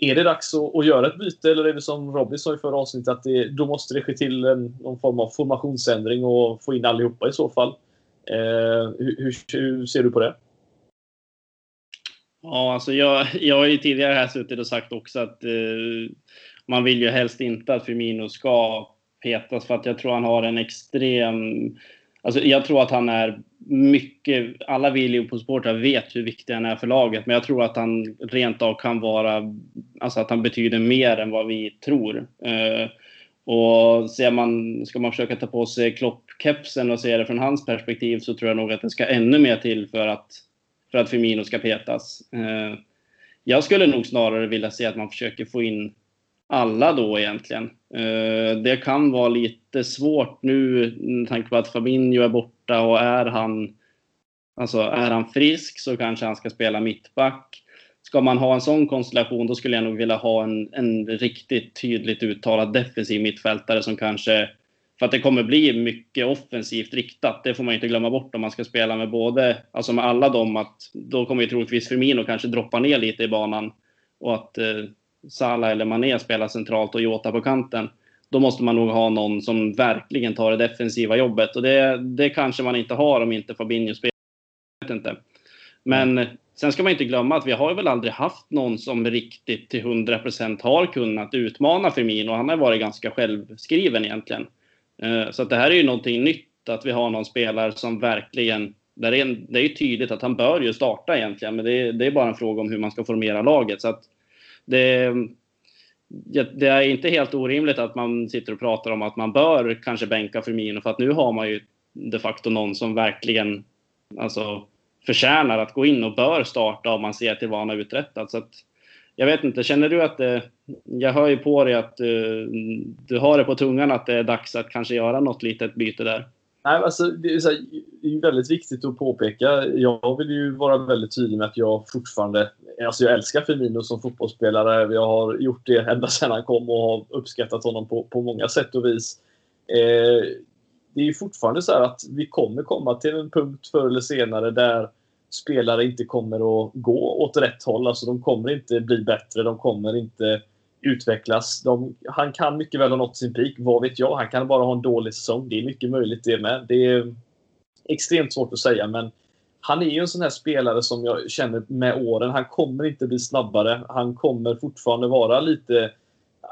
Är det dags att, att, göra ett byte eller är det som Robin sa i förra avsnittet att det, då måste det ske till en, någon form av formationsändring och få in allihopa i så fall? Eh, hur, hur, ser du på det? Ja, alltså jag, jag har ju tidigare här suttit och sagt också att eh, man vill ju helst inte att Firmino ska petas för att jag tror han har en extrem Alltså, jag tror att han är mycket... Alla vi Liverpool-supportrar vet hur viktig han är för laget, men jag tror att han rent av kan vara... Alltså att han betyder mer än vad vi tror. Eh, och ser man, ska man försöka ta på sig kepsen och se det från hans perspektiv så tror jag nog att det ska ännu mer till för att, för att Firmino ska petas. Eh, jag skulle nog snarare vilja se att man försöker få in alla då egentligen. Eh, det kan vara lite svårt nu med tanke på att Fabinho är borta och är han, alltså är han frisk så kanske han ska spela mittback. Ska man ha en sån konstellation då skulle jag nog vilja ha en, en riktigt tydligt uttalad defensiv mittfältare som kanske för att det kommer bli mycket offensivt riktat. Det får man inte glömma bort om man ska spela med både, alltså med alla dem att då kommer ju troligtvis Firmino kanske droppa ner lite i banan och att eh, Salah eller Mané spelar centralt och Jota på kanten, då måste man nog ha någon som verkligen tar det defensiva jobbet. Och det, det kanske man inte har om inte Fabinho spelar. Jag vet inte. Men sen ska man inte glömma att vi har väl aldrig haft någon som riktigt till 100% har kunnat utmana Firmino. Han har varit ganska självskriven egentligen. Eh, så att det här är ju någonting nytt, att vi har någon spelare som verkligen där är, en, det är ju tydligt att han bör ju starta egentligen, men det är, det är bara en fråga om hur man ska formera laget. Så att det, det är inte helt orimligt att man sitter och pratar om att man bör kanske bänka Firmino för att nu har man ju de facto någon som verkligen alltså, förtjänar att gå in och bör starta om man ser till vad han har uträttat. Så att, jag vet inte, känner du att det, jag hör ju på dig att du, du har det på tungan att det är dags att kanske göra något litet byte där? Nej, alltså, det, är så här, det är väldigt viktigt att påpeka. Jag vill ju vara väldigt tydlig med att jag fortfarande... Alltså jag älskar Firmino som fotbollsspelare. Jag har gjort det ända sedan han kom och har uppskattat honom på, på många sätt och vis. Eh, det är ju fortfarande så att vi kommer komma till en punkt förr eller senare där spelare inte kommer att gå åt rätt håll. Alltså de kommer inte bli bättre. De kommer inte utvecklas. De, han kan mycket väl ha nått sin peak. Vad vet jag? Han kan bara ha en dålig säsong. Det är mycket möjligt det med. Det är extremt svårt att säga, men han är ju en sån här spelare som jag känner med åren. Han kommer inte bli snabbare. Han kommer fortfarande vara lite...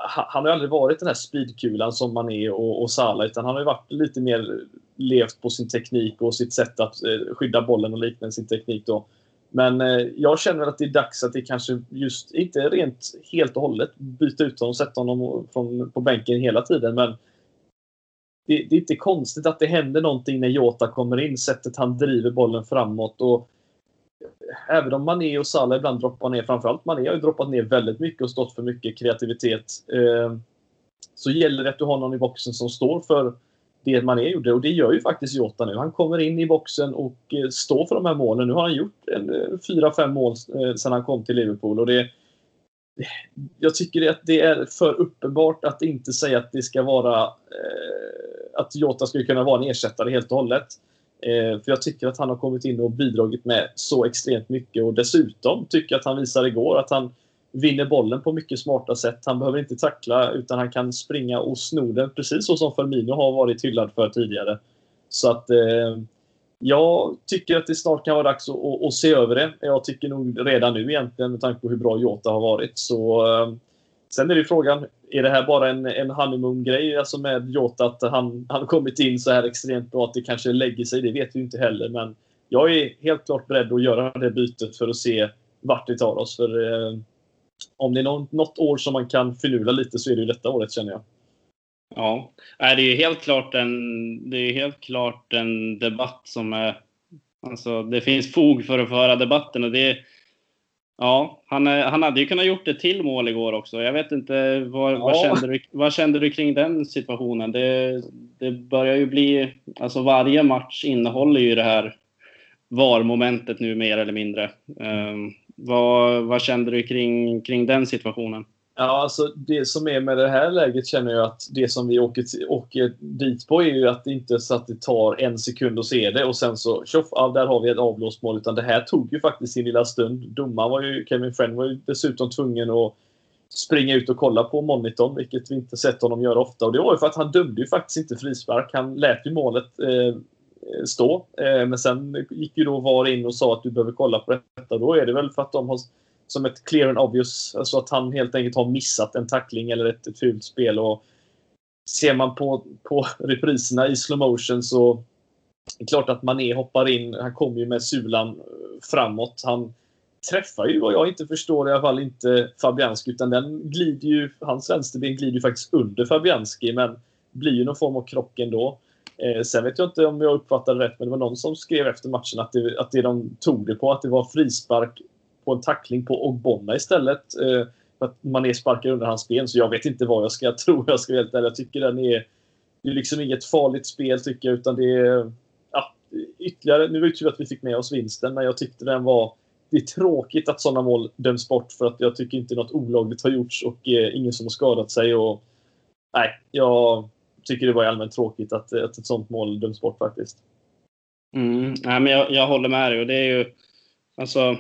Han har aldrig varit den här speedkulan som man är och, och Salah, utan han har varit lite mer levt på sin teknik och sitt sätt att eh, skydda bollen och liknande sin teknik. Då. Men eh, jag känner att det är dags att det kanske just, inte rent helt och hållet byta ut honom och sätta honom från, på bänken hela tiden, men det, det, är inte konstigt att det händer någonting när Jota kommer in, sättet han driver bollen framåt. Och även om Mané och Salah ibland droppar ner, framförallt Mané har ju droppat ner väldigt mycket och stått för mycket kreativitet. Eh, så gäller det att du har någon i boxen som står för det Mané gjorde. Och det gör ju faktiskt Jota nu. Han kommer in i boxen och eh, står för de här målen. Nu har han gjort en, eh, fyra, fem mål eh, sedan han kom till Liverpool. Och det, jag tycker att det är för uppenbart att inte säga att det ska vara att Jota skulle kunna vara en ersättare helt och hållet. För jag tycker att han har kommit in och bidragit med så extremt mycket och dessutom tycker jag att han visade igår att han vinner bollen på mycket smarta sätt. Han behöver inte tackla utan han kan springa och sno den precis så som Firmino har varit hyllad för tidigare. Så att eh, jag tycker att det snart kan vara dags att, att, att, se över det. Jag tycker nog redan nu egentligen med tanke på hur bra Jota har varit. Så, eh, sen är det frågan, är det här bara en, en honeymoon-grej alltså med Jota att han, han kommit in så här extremt bra att det kanske lägger sig? Det vet vi inte heller. Men jag är helt klart beredd att göra det bytet för att se vart det tar oss. För eh, om det är något, något år som man kan finurla lite så är det ju detta året känner jag. Ja, det är helt klart en, det är helt klart en debatt som är... Alltså, det finns fog för att föra debatten och det... Ja, han, han hade ju kunnat gjort ett till mål igår också. Jag vet inte, vad, ja. vad, kände, du, vad kände du kring den situationen? Det, det börjar ju bli... Alltså varje match innehåller ju det här VAR-momentet nu mer eller mindre. Um, vad, vad kände du kring, kring den situationen? Ja, alltså det som är med det här läget känner jag att det som vi åker, åker dit på är ju att det inte så att det tar en sekund att se det och sen så tjoff, ja, där har vi ett avblåst mål. Utan det här tog ju faktiskt sin lilla stund. Domaren var ju, Kevin Friend var ju dessutom tvungen att springa ut och kolla på monitorn, vilket vi inte sett honom göra ofta. Och det var ju för att han dömde ju faktiskt inte frispark. Han lät ju målet eh, stå. Eh, men sen gick ju då VAR in och sa att du behöver kolla på detta. Då är det väl för att de har som ett clear and obvious. Alltså att han helt enkelt har missat en tackling eller ett, ett fult spel. Och ser man på, på repriserna i slow motion så det är klart att Mané hoppar in. Han kommer ju med sulan eh, framåt. Han träffar ju vad jag inte förstår i alla fall inte Fabianski utan den glider ju, hans vänsterben glider ju faktiskt under Fabianski men blir ju någon form av krock ändå. Eh, sen vet jag inte om jag uppfattade rätt men det var någon som skrev efter matchen att det, att det de tog det på att det var frispark på en tackling på Ogbonna istället. Eh, för att Mané sparkar under hans ben. Så jag vet inte vad jag ska tro. Jag ska vara helt ärlig. Jag tycker den är... Det är liksom inget farligt spel tycker jag, utan det är... Ja, ytterligare... Nu var det tur att vi fick med oss vinsten, men jag tyckte den var... Det är tråkigt att sådana mål döms bort för att jag tycker inte något olagligt har gjorts och eh, ingen som har skadat sig. Och, nej, jag tycker det var allmänt tråkigt att, att ett sådant mål döms bort faktiskt. Mm, nej, men jag, jag håller med dig. Och det är ju, alltså,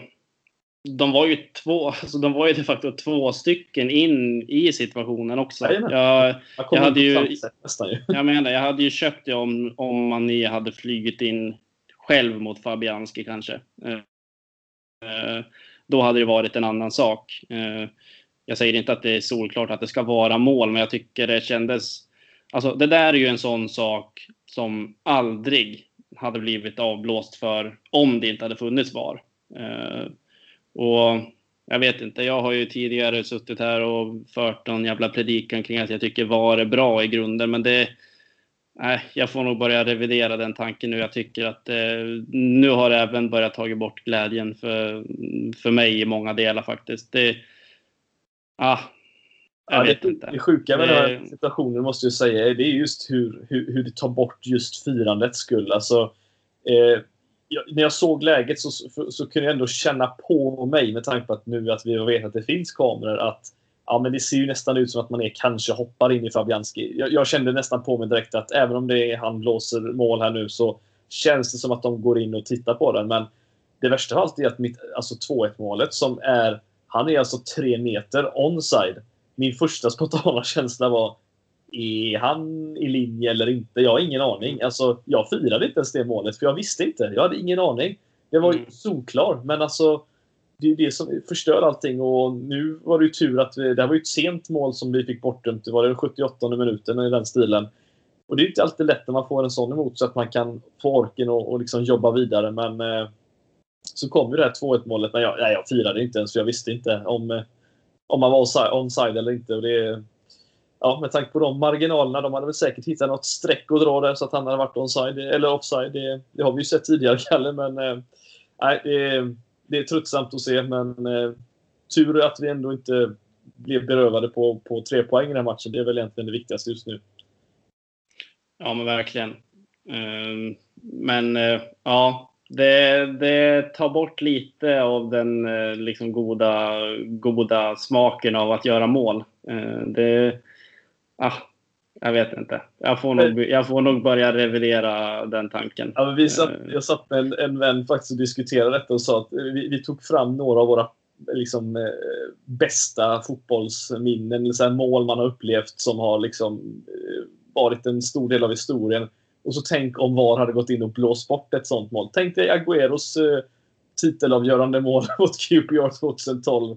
de var ju två, alltså de var ju de facto två stycken in i situationen också. Jag, jag, jag hade ju, jag menar, jag hade ju köpt det om, om man hade flugit in själv mot Fabianski kanske. Eh, eh, då hade det varit en annan sak. Eh, jag säger inte att det är solklart att det ska vara mål, men jag tycker det kändes... Alltså det där är ju en sån sak som aldrig hade blivit avblåst för om det inte hade funnits VAR. Eh, och jag vet inte, jag har ju tidigare suttit här och fört någon jävla predikan kring att jag tycker VAR är bra i grunden, men det... Nej, jag får nog börja revidera den tanken nu. Jag tycker att eh, nu har det även börjat ta bort glädjen för, för mig i många delar faktiskt. Det... Ah, ja, det, inte. Det sjuka med den här situationen måste jag säga, det är just hur, hur, hur det tar bort just firandets skull. Alltså, eh, när jag såg läget så, så, så, kunde jag ändå känna på mig med tanke på att nu att vi vet att det finns kameror att ja, men det ser ju nästan ut som att man är, kanske hoppar in i Fabianski. Jag, jag kände nästan på mig direkt att även om det är, han blåser mål här nu så känns det som att de går in och tittar på den. Men det värsta av allt är att mitt, alltså 2-1 målet som är, han är alltså tre meter onside. Min första spontana känsla var är han i linje eller inte? Jag har ingen aning. Alltså, jag firade inte ens det målet, för jag visste inte. Jag hade ingen aning. Det var ju mm. solklar, men alltså det är det som förstör allting och nu var det ju tur att vi, det här var ju ett sent mål som vi fick bortdömt. Det var den 78 minuten i den stilen. Och det är inte alltid lätt när man får en sån emot så att man kan få orken och, och liksom jobba vidare. Men eh, så kom ju det här 2-1 målet. Men jag, nej, jag firade inte ens för jag visste inte om, eh, om man var onside eller inte. Och det, ja, med tanke på de marginalerna. De hade väl säkert hittat något streck att dra där så att han hade varit onside eller offside. Det, det har vi ju sett tidigare, Kalle. Men eh, nej, det, det är tröttsamt att se. Men eh, tur att vi ändå inte blev berövade på, på tre poäng i den här matchen. Det är väl egentligen det viktigaste just nu. Ja, men verkligen. Ehm, men eh, ja, det, det, tar bort lite av den eh, liksom goda, goda smaken av att göra mål. Ehm, det, ah, jag vet inte. Jag får, nog, jag får nog börja revidera den tanken. Ja, vi satt, ehm. jag satt med en, en vän faktiskt och diskuterade detta och sa att vi, vi tog fram några av våra liksom, eh, bästa fotbollsminnen, eller så mål man har upplevt som har liksom, eh, varit en stor del av historien. Och så tänk om VAR hade gått in och blåst bort ett sånt mål. Tänk dig Agüeros eh, titelavgörande mål mot QPR 2012.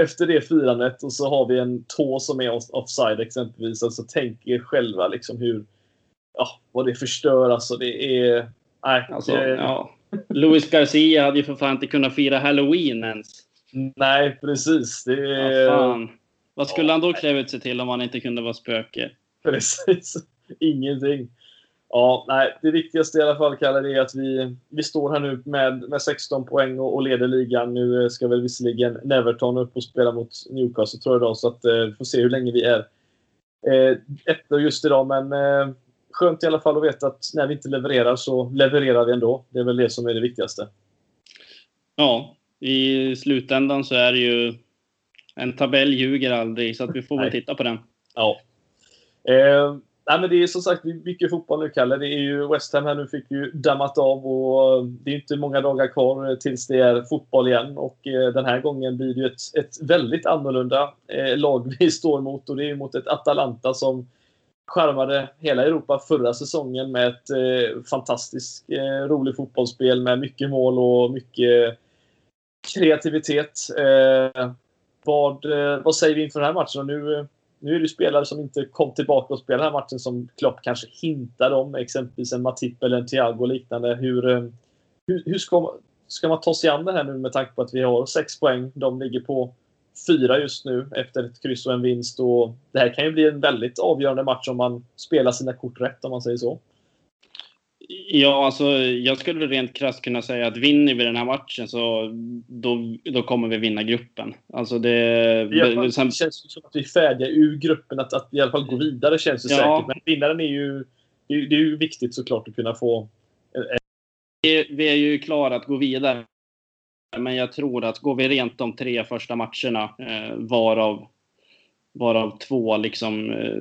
Efter det firandet och så har vi en tå som är offside exempelvis. Alltså tänk er själva liksom hur, ja, vad det förstör. Alltså det är... Nej, alltså, det, ja. Luis Garcia hade ju för fan inte kunnat fira halloween ens. Nej, precis. Det ja, Vad skulle ja, han då klä ut sig till om han inte kunde vara spöke? Precis. Ingenting. Ja, nej, det viktigaste i alla fall, Kalle, är att vi, vi står här nu med, med 16 poäng och, och leder ligan. Nu ska väl visserligen Neverton upp och spela mot Newcastle tror jag idag, så att eh, vi får se hur länge vi är eh, efter just idag. Men eh, skönt i alla fall att veta att när vi inte levererar så levererar vi ändå. Det är väl det som är det viktigaste. Ja, i slutändan så är det ju en tabell ljuger aldrig, så att vi får väl titta på den. Ja. Eh, nej, men det är som sagt mycket fotboll nu, Kalle. Det är ju West Ham här nu fick ju dammat av och eh, det är inte många dagar kvar eh, tills det är fotboll igen. Och eh, den här gången blir det ju ett, ett väldigt annorlunda lag vi står mot och det är mot ett Atalanta som skärmade hela Europa förra säsongen med ett fantastiskt roligt fotbollsspel med mycket mål och mycket kreativitet. Vad, vad säger vi inför den här matchen? Och nu nu är det spelare som inte kom tillbaka och spelade den här matchen som Klopp kanske hintade om. Exempelvis en Matip eller en Thiago och liknande. Hur, eh, hur, hur ska, man, ska man ta sig an det här nu med tanke på att vi har sex poäng? De ligger på fyra just nu efter ett kryss och en vinst. Och det här kan ju bli en väldigt avgörande match om man spelar sina kort rätt om man säger så. Ja, alltså jag skulle rent krasst kunna säga att vinner vi den här matchen så då, då kommer vi vinna gruppen. Alltså det... I fall, sen, det känns som att vi är färdiga ur gruppen, att, att i alla fall gå vidare känns det ja. säkert. Men vinnaren är ju... Det är, det är ju viktigt såklart att kunna få... Vi, vi är ju klara att gå vidare. Men jag tror att går vi rent de tre första matcherna, eh, varav, varav två liksom eh,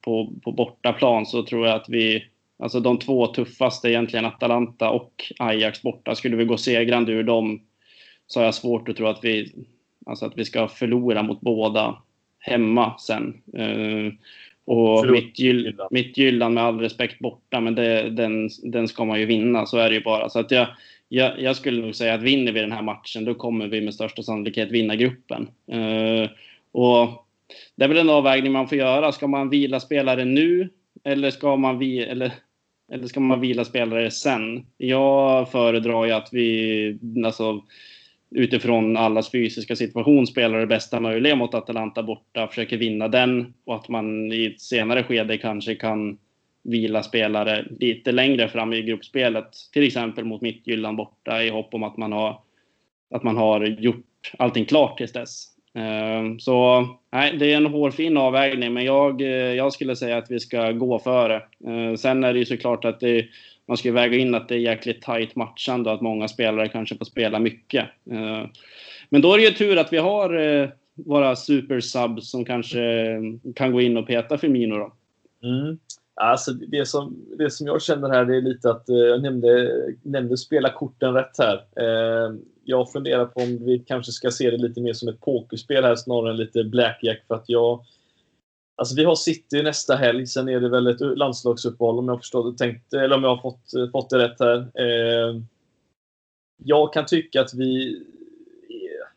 på, på bortaplan, så tror jag att vi Alltså de två tuffaste egentligen, Atalanta och Ajax borta. Skulle vi gå segrande ur dem så har jag svårt att tro att vi, alltså att vi ska förlora mot båda hemma sen. Uh, och Förlåt. Midtjylland med all respekt borta, men det, den, den ska man ju vinna, så är det ju bara. Så att jag, jag, jag, skulle nog säga att vinner vi den här matchen, då kommer vi med största sannolikhet vinna gruppen. Uh, och det är väl en avvägning man får göra. Ska man vila spelare nu? Eller ska man, vi, eller eller ska man vila spelare sen? Jag föredrar ju att vi, alltså, utifrån allas fysiska situation spelar det bästa möjliga mot Atalanta borta, försöker vinna den och att man i ett senare skede kanske kan vila spelare lite längre fram i gruppspelet, till exempel mot Midtjylland borta i hopp om att man har, att man har gjort allting klart tills dess. Ehm, så nej, det är en hårfin avvägning, men jag, eh, jag skulle säga att vi ska gå före. Ehm, sen är det ju såklart att det, man ska väga in att det är jäkligt tajt matchande och att många spelare kanske får spela mycket. Ehm, men då är det ju tur att vi har eh, våra supersubs som kanske kan gå in och peta Firmino då. Mm. Alltså det, som, det som jag känner här det är lite att eh, jag nämnde, nämnde spela korten rätt här. Eh, jag funderar på om vi kanske ska se det lite mer som ett pokerspel här snarare än lite blackjack för att jag Alltså vi har City nästa helg, sen är det väl ett landslagsuppehåll om jag förstått tänkt, eller om jag har fått, eh, fått det rätt här. Eh, jag kan tycka att vi,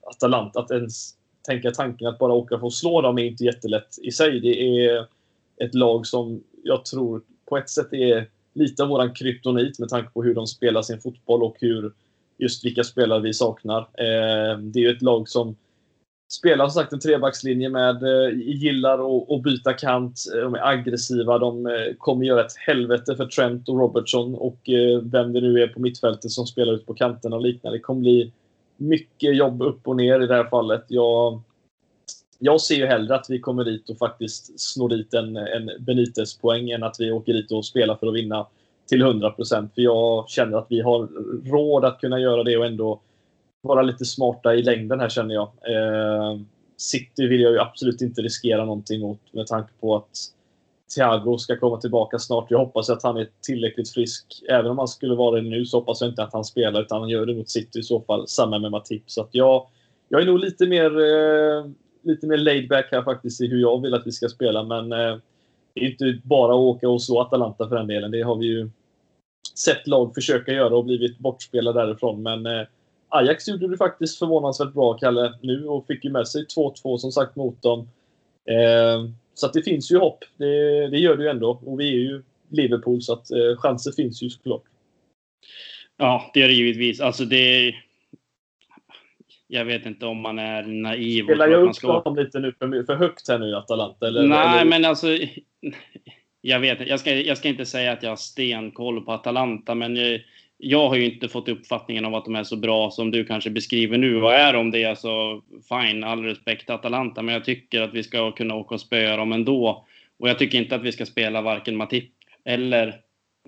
Atalanta, att ens tänka tanken att bara åka för att slå dem är inte jättelätt i sig. Det är ett lag som jag tror på ett sätt är lite av våran kryptonit med tanke på hur de spelar sin fotboll och hur just vilka spelare vi saknar. Eh, det är ju ett lag som spelar som sagt en trebackslinje med eh, gillar att byta kant. Eh, de är aggressiva. De eh, kommer göra ett helvete för Trent och Robertson och eh, vem det nu är på mittfältet som spelar ut på kanterna och liknande. Det kommer bli mycket jobb upp och ner i det här fallet. Jag, jag ser ju hellre att vi kommer dit och faktiskt snor dit en, en Benitez-poäng än att vi åker dit och spelar för att vinna till 100% För jag känner att vi har råd att kunna göra det och ändå vara lite smarta i längden här känner jag. Eh, City vill jag ju absolut inte riskera någonting mot med tanke på att Thiago ska komma tillbaka snart. Jag hoppas att han är tillräckligt frisk. Även om han skulle vara det nu så hoppas jag inte att han spelar utan han gör det mot City i så fall. Samma med Matip. Så att jag, jag är nog lite mer, eh, lite mer laid back här faktiskt i hur jag vill att vi ska spela. Men eh, det är inte bara att åka och slå Atalanta för den delen. Det har vi ju sett lag försöka göra och blivit bortspelade därifrån. Men eh, Ajax gjorde det faktiskt förvånansvärt bra, Kalle, nu och fick ju med sig 2-2 som sagt mot dem. Eh, så att det finns ju hopp. Det, det, gör det ju ändå. Och vi är ju Liverpool, så att eh, chanser finns ju såklart. Ja, det gör det givetvis. Alltså det... Jag vet inte om man är naiv. Spelar jag upp ska... dem lite nu för, för högt här nu, Atalanta? Eller, Nej, eller... men alltså... Jag vet jag ska, jag ska inte säga att jag har stenkoll på Atalanta, men jag, jag har ju inte fått uppfattningen av att de är så bra som du kanske beskriver nu. Och är de det så fine, all respekt till Atalanta. Men jag tycker att vi ska kunna åka och spöa dem ändå. Och jag tycker inte att vi ska spela varken Matip eller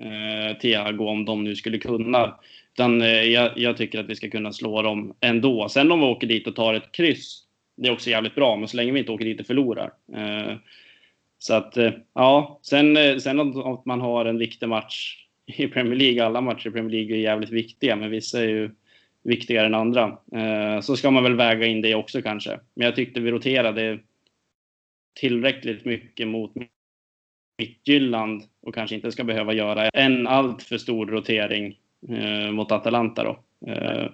eh, Thiago om de nu skulle kunna. Utan eh, jag, jag, tycker att vi ska kunna slå dem ändå. Sen om vi åker dit och tar ett kryss, det är också jävligt bra. Men så länge vi inte åker dit och förlorar. Eh, så att, eh, ja. Sen, sen att man har en viktig match i Premier League, alla matcher i Premier League är jävligt viktiga, men vissa är ju viktigare än andra. Så ska man väl väga in det också kanske. Men jag tyckte vi roterade tillräckligt mycket mot Midtjylland och kanske inte ska behöva göra en alltför stor rotering eh, mot Atalanta då. Eh,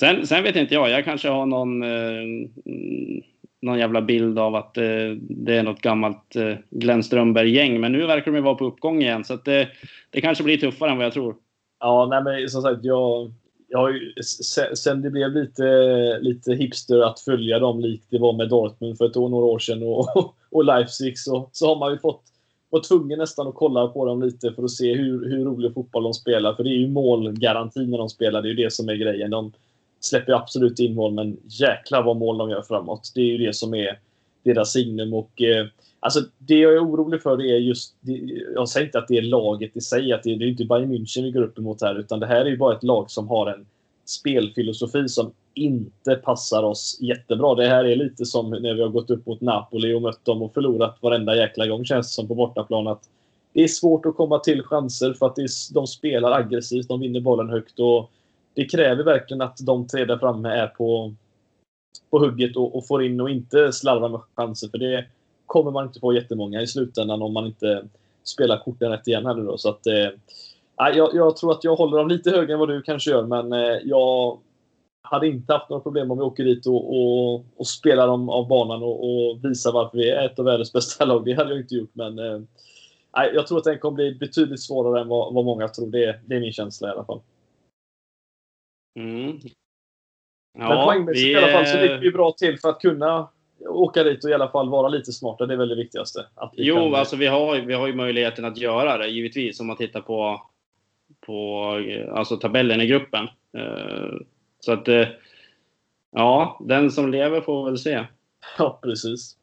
sen, sen vet inte jag, jag kanske har någon eh, någon jävla bild av att eh, det är något gammalt eh, Glenn Strömberg-gäng. Men nu verkar de vara på uppgång igen, så att det, det kanske blir tuffare än vad jag tror. Ja, nej, men som sagt, jag, jag har ju, sen det blev lite, lite hipster att följa dem likt det var med Dortmund för ett år, några år sedan och, och Leipzig så, så har man ju fått var tvungen nästan att kolla på dem lite för att se hur, hur rolig fotboll de spelar. För det är ju målgaranti när de spelar. Det är ju det som är grejen. De, släpper absolut in mål, men jäklar vad mål de gör framåt. Det är ju det som är deras signum. Och, eh, alltså, det jag är orolig för är just... Det, jag säger inte att det är laget i sig, att det, det är inte Bayern München vi går upp emot här, utan det här är ju bara ett lag som har en spelfilosofi som inte passar oss jättebra. Det här är lite som när vi har gått upp mot Napoli och mött dem och förlorat varenda jäkla gång känns det som på bortaplan. Att det är svårt att komma till chanser för att är, de spelar aggressivt, de vinner bollen högt och det kräver verkligen att de tre där framme är på, på hugget och, och får in och inte slarvar med chanser. För det kommer man inte få jättemånga i slutändan om man inte spelar korten rätt igen. Här då. Så att, eh, jag, jag, tror att jag håller dem lite högre än vad du kanske gör, men eh, jag hade inte haft några problem om vi åker dit och, och, och spelar dem av banan och, och visar varför vi är ett av världens bästa lag. Det hade jag inte gjort, men eh, jag tror att den kommer bli betydligt svårare än vad, vad många tror. Det, det är min känsla i alla fall. Mm. Ja, Men poängmässigt vi... i alla fall så ligger vi bra till för att kunna åka dit och i alla fall vara lite smarta. Det är väl det viktigaste. jo, kan... alltså vi har, vi har ju möjligheten att göra det givetvis om man tittar på, på alltså tabellen i gruppen. Eh, så att eh, ja, den som lever får väl se. Ja, precis.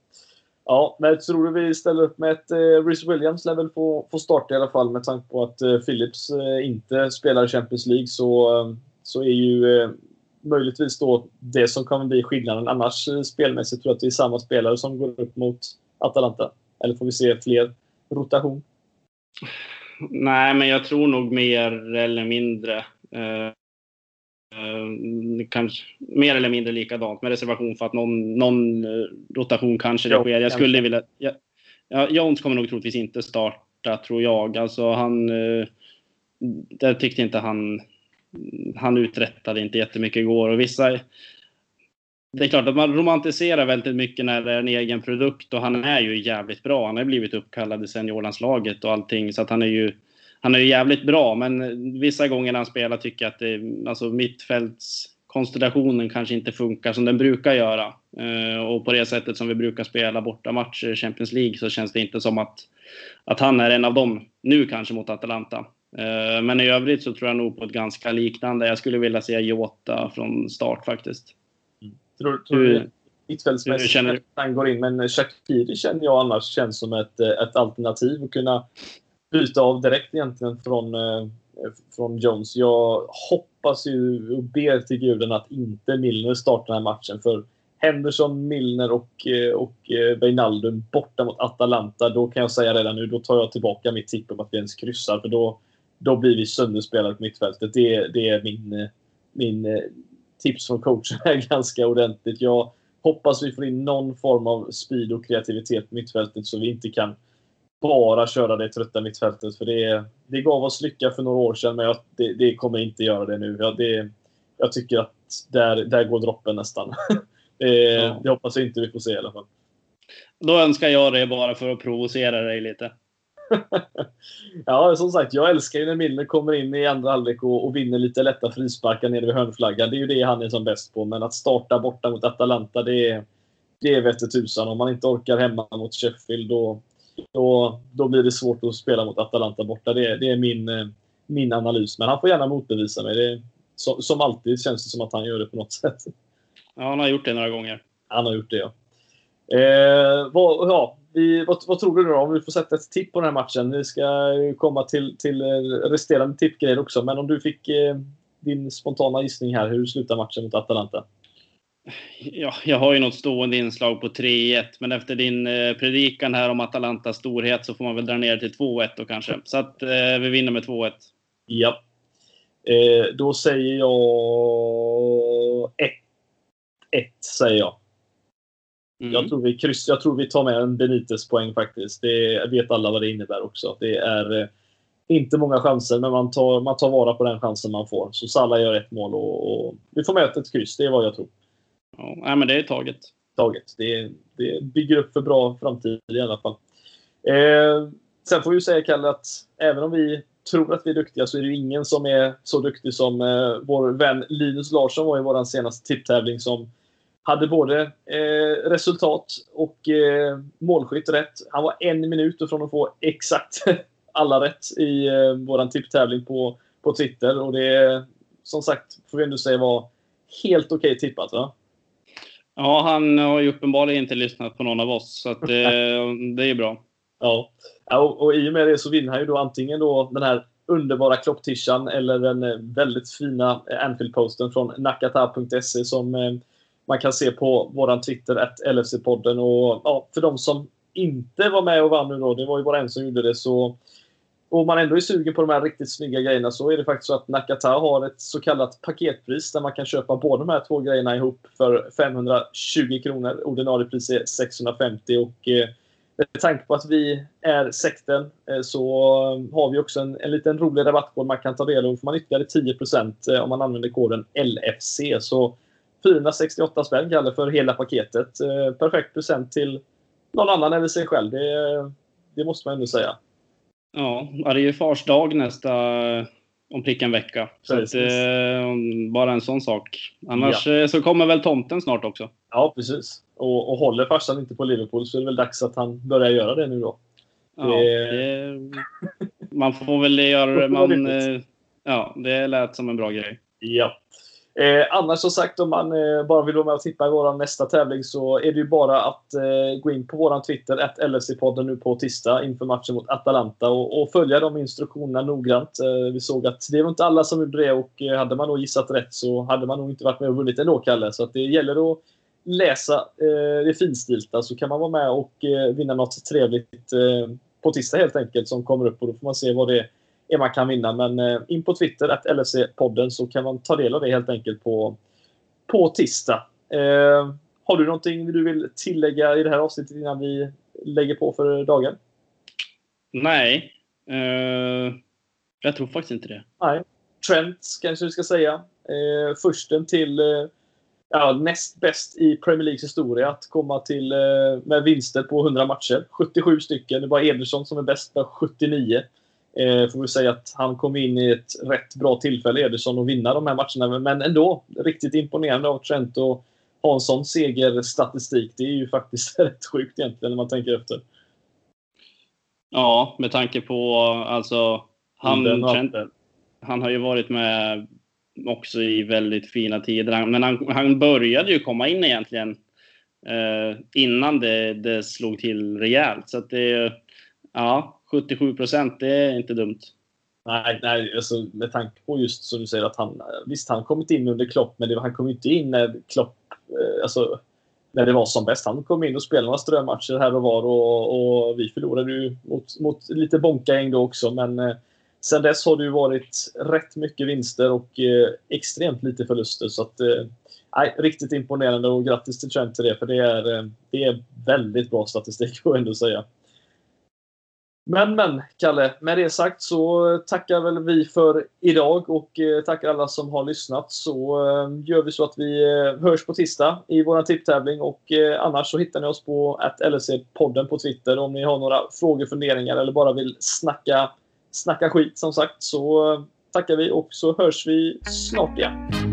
Ja, men tror du vi ställer upp med ett eh, Rhys Williams lär väl få, få starta i alla fall med tanke på att eh, Phillips eh, inte spelar i Champions League så eh, så är ju eh, möjligtvis då det som kommer bli skillnaden. Annars eh, spelmässigt tror jag att det är samma spelare som går upp mot Atalanta. Eller får vi se fler rotation? Nej, men jag tror nog mer eller mindre. Eh, kanske mer eller mindre likadant med reservation för att någon, någon rotation kanske det sker. Jag skulle vilja... Jag, ja, Jones kommer nog troligtvis inte starta, tror jag. Alltså han... Där tyckte inte han... Han uträttade inte jättemycket igår och vissa det är klart att man romantiserar väldigt mycket när det är en egen produkt och han är ju jävligt bra. Han har blivit uppkallad i seniorlandslaget och allting så att han är ju han är ju jävligt bra, men vissa gånger när han spelar tycker jag att det, alltså mittfältskonstellationen kanske inte funkar som den brukar göra. Eh, och på det sättet som vi brukar spela borta matcher i Champions League så känns det inte som att, att han är en av dem nu kanske mot Atalanta. Eh, men i övrigt så tror jag nog på ett ganska liknande. Jag skulle vilja se Jota från start faktiskt. Tror, tror du mittfältsmässigt känner... han går in. Men Shakiri känner jag annars känns som ett, ett alternativ att kunna byta av direkt egentligen från, eh, från Jones. Jag hoppas ju och ber till guden att inte Milner startar den här matchen. För Henderson, Milner och, eh, och Wijnaldum eh, borta mot Atalanta. Då kan jag säga redan nu, då tar jag tillbaka mitt tipp om att vi ens kryssar. För då, då blir vi sönderspelade på mittfältet. Det, det är min, min tips från coachen är ganska ordentligt. Jag hoppas vi får in någon form av speed och kreativitet på mittfältet så vi inte kan bara köra det trötta mittfältet. För det, det gav oss lycka för några år sedan, men jag, det, det, kommer inte göra det nu. Jag, det, jag tycker att där, där går droppen nästan. det, ja. det hoppas jag inte vi får se i alla fall. Då önskar jag det bara för att provocera dig lite. ja, som sagt, jag älskar ju när Milner kommer in i andra halvlek och, och, vinner lite lätta frisparkar nere vid hörnflaggan. Det är ju det han är som bäst på. Men att starta borta mot Atalanta, det är, det är vette tusan. Om man inte orkar hemma mot Sheffield, då, då, då blir det svårt att spela mot Atalanta borta. Det, det är min, eh, min analys. Men han får gärna motbevisa mig. Det, som, som alltid känns det som att han gör det på något sätt. Ja, han har gjort det några gånger. Han har gjort det, ja. Eh, vad, ja vi, vad, vad, tror du då? Om vi får sätta ett tipp på den här matchen. Vi ska komma till, till resterande tippgrejer också. Men om du fick eh, din spontana gissning här. Hur slutar matchen mot Atalanta? Ja, jag har ju något stående inslag på 3-1, men efter din eh, predikan här om Atalantas storhet så får man väl dra ner till 2-1 då kanske. Så att eh, vi vinner med 2-1. Ja. Eh, då säger jag 1-1, säger jag. Mm. Jag, tror vi kryss, jag tror vi tar med en Benitez-poäng faktiskt. Det vet alla vad det innebär också. Det är eh, inte många chanser, men man tar, man tar vara på den chansen man får. Så Salah gör ett mål och, och vi får med ett kryss. Det är vad jag tror. Ja, men det är taget. Taget. Det, det bygger upp för bra framtid i alla fall. Eh, sen får vi säga, Kalle, att även om vi tror att vi är duktiga så är det ingen som är så duktig som eh, vår vän Linus Larsson var i vår senaste tipptävling som hade både eh, resultat och eh, målskytt rätt. Han var en minut från att få exakt alla rätt i eh, vår tipptävling på, på Twitter. Och det, som sagt, får vi ändå säga var helt okej okay tippat. Va? Ja, han har ju uppenbarligen inte lyssnat på någon av oss, så att, eh, det är bra. Ja, och, och i och med det så vinner han ju då antingen då den här underbara klopptishan eller den eh, väldigt fina Anfield-posten från nakata.se som eh, man kan se på våran Twitter, att LFC-podden. Och ja, för de som inte var med och vann nu då, det var ju bara en som gjorde det, så om man ändå är sugen på de här riktigt snygga grejerna så är det faktiskt så att Nakata har ett så kallat paketpris där man kan köpa båda de här två grejerna ihop för 520 kronor. Ordinarie pris är 650 och eh, med tanke på att vi är sekten eh, så har vi också en, en liten rolig rabattkod man kan ta del av. Då får man ytterligare 10 eh, om man använder koden LFC. Så 468 spänn Kalle för hela paketet. Eh, perfekt present till någon annan eller sig själv. Det, det måste man ändå säga. Ja, det är ju fars dag nästa om prick en vecka. Så att, eh, bara en sån sak. Annars ja. Eh, så kommer väl tomten snart också. Ja, precis. Och, och håller farsan inte på Liverpool så är det väl dags att han börjar göra det nu då. Ja, det... man får väl göra det. Man, ja, det lät som en bra grej. Ja. Eh, annars som sagt, om man eh, bara vill vara med och tippa i vår nästa tävling så är det ju bara att eh, gå in på vår Twitter, att LFC-podden nu på tisdag inför matchen mot Atalanta och, och följa de instruktionerna noggrant. Eh, vi såg att det var inte alla som gjorde det och eh, hade man då gissat rätt så hade man nog inte varit med och vunnit ändå, Kalle. Så att det gäller att läsa eh, det finstilta så kan man vara med och eh, vinna något trevligt eh, på tisdag helt enkelt som kommer upp och då får man se vad det är man kan vinna. Men eh, in på Twitter, att LFC-podden, så kan man ta del av det helt enkelt på, på tisdag. Eh, har du någonting du vill tillägga i det här avsnittet innan vi lägger på för dagen? Nej. Uh, jag tror faktiskt inte det. Nej. Trent kanske vi ska säga. Eh, försten till eh, ja, näst bäst i Premier Leagues historia att komma till eh, med vinster på 100 matcher. 77 stycken. Det är bara Ederson som är bäst med 79. Eh, får vi säga att han kom in i ett rätt bra tillfälle, Ederson, att vinna de här matcherna. Men ändå riktigt imponerande av Trent och ha en sån segerstatistik. Det är ju faktiskt rätt sjukt egentligen när man tänker efter. Ja, med tanke på alltså han, Trent, han har ju varit med också i väldigt fina tider. Men han, han började ju komma in egentligen eh, innan det, det slog till rejält. Så att det ja, 77 procent, det är inte dumt. Nej, nej alltså, med tanke på just som du säger att han, visst han kommit in under Klopp, men det, han kom inte in när Klopp, eh, alltså när det var som bäst. Han kom in och spelade några strömatcher här och var och, och vi förlorade ju mot, mot lite bonka då också, men eh, Sen dess har det ju varit rätt mycket vinster och eh, extremt lite förluster. Så att, eh, riktigt imponerande och grattis till Trent till det, för det är, eh, det är väldigt bra statistik får jag ändå säga. Men, men, Kalle, med det sagt så tackar väl vi för idag och eh, tackar alla som har lyssnat. Så eh, gör vi så att vi eh, hörs på tisdag i vår tipptävling och annars så hittar ni oss på LSE-podden på Twitter om ni har några frågor, funderingar eller bara vill snacka snacka skit som sagt så tackar vi och så hörs vi snart igen.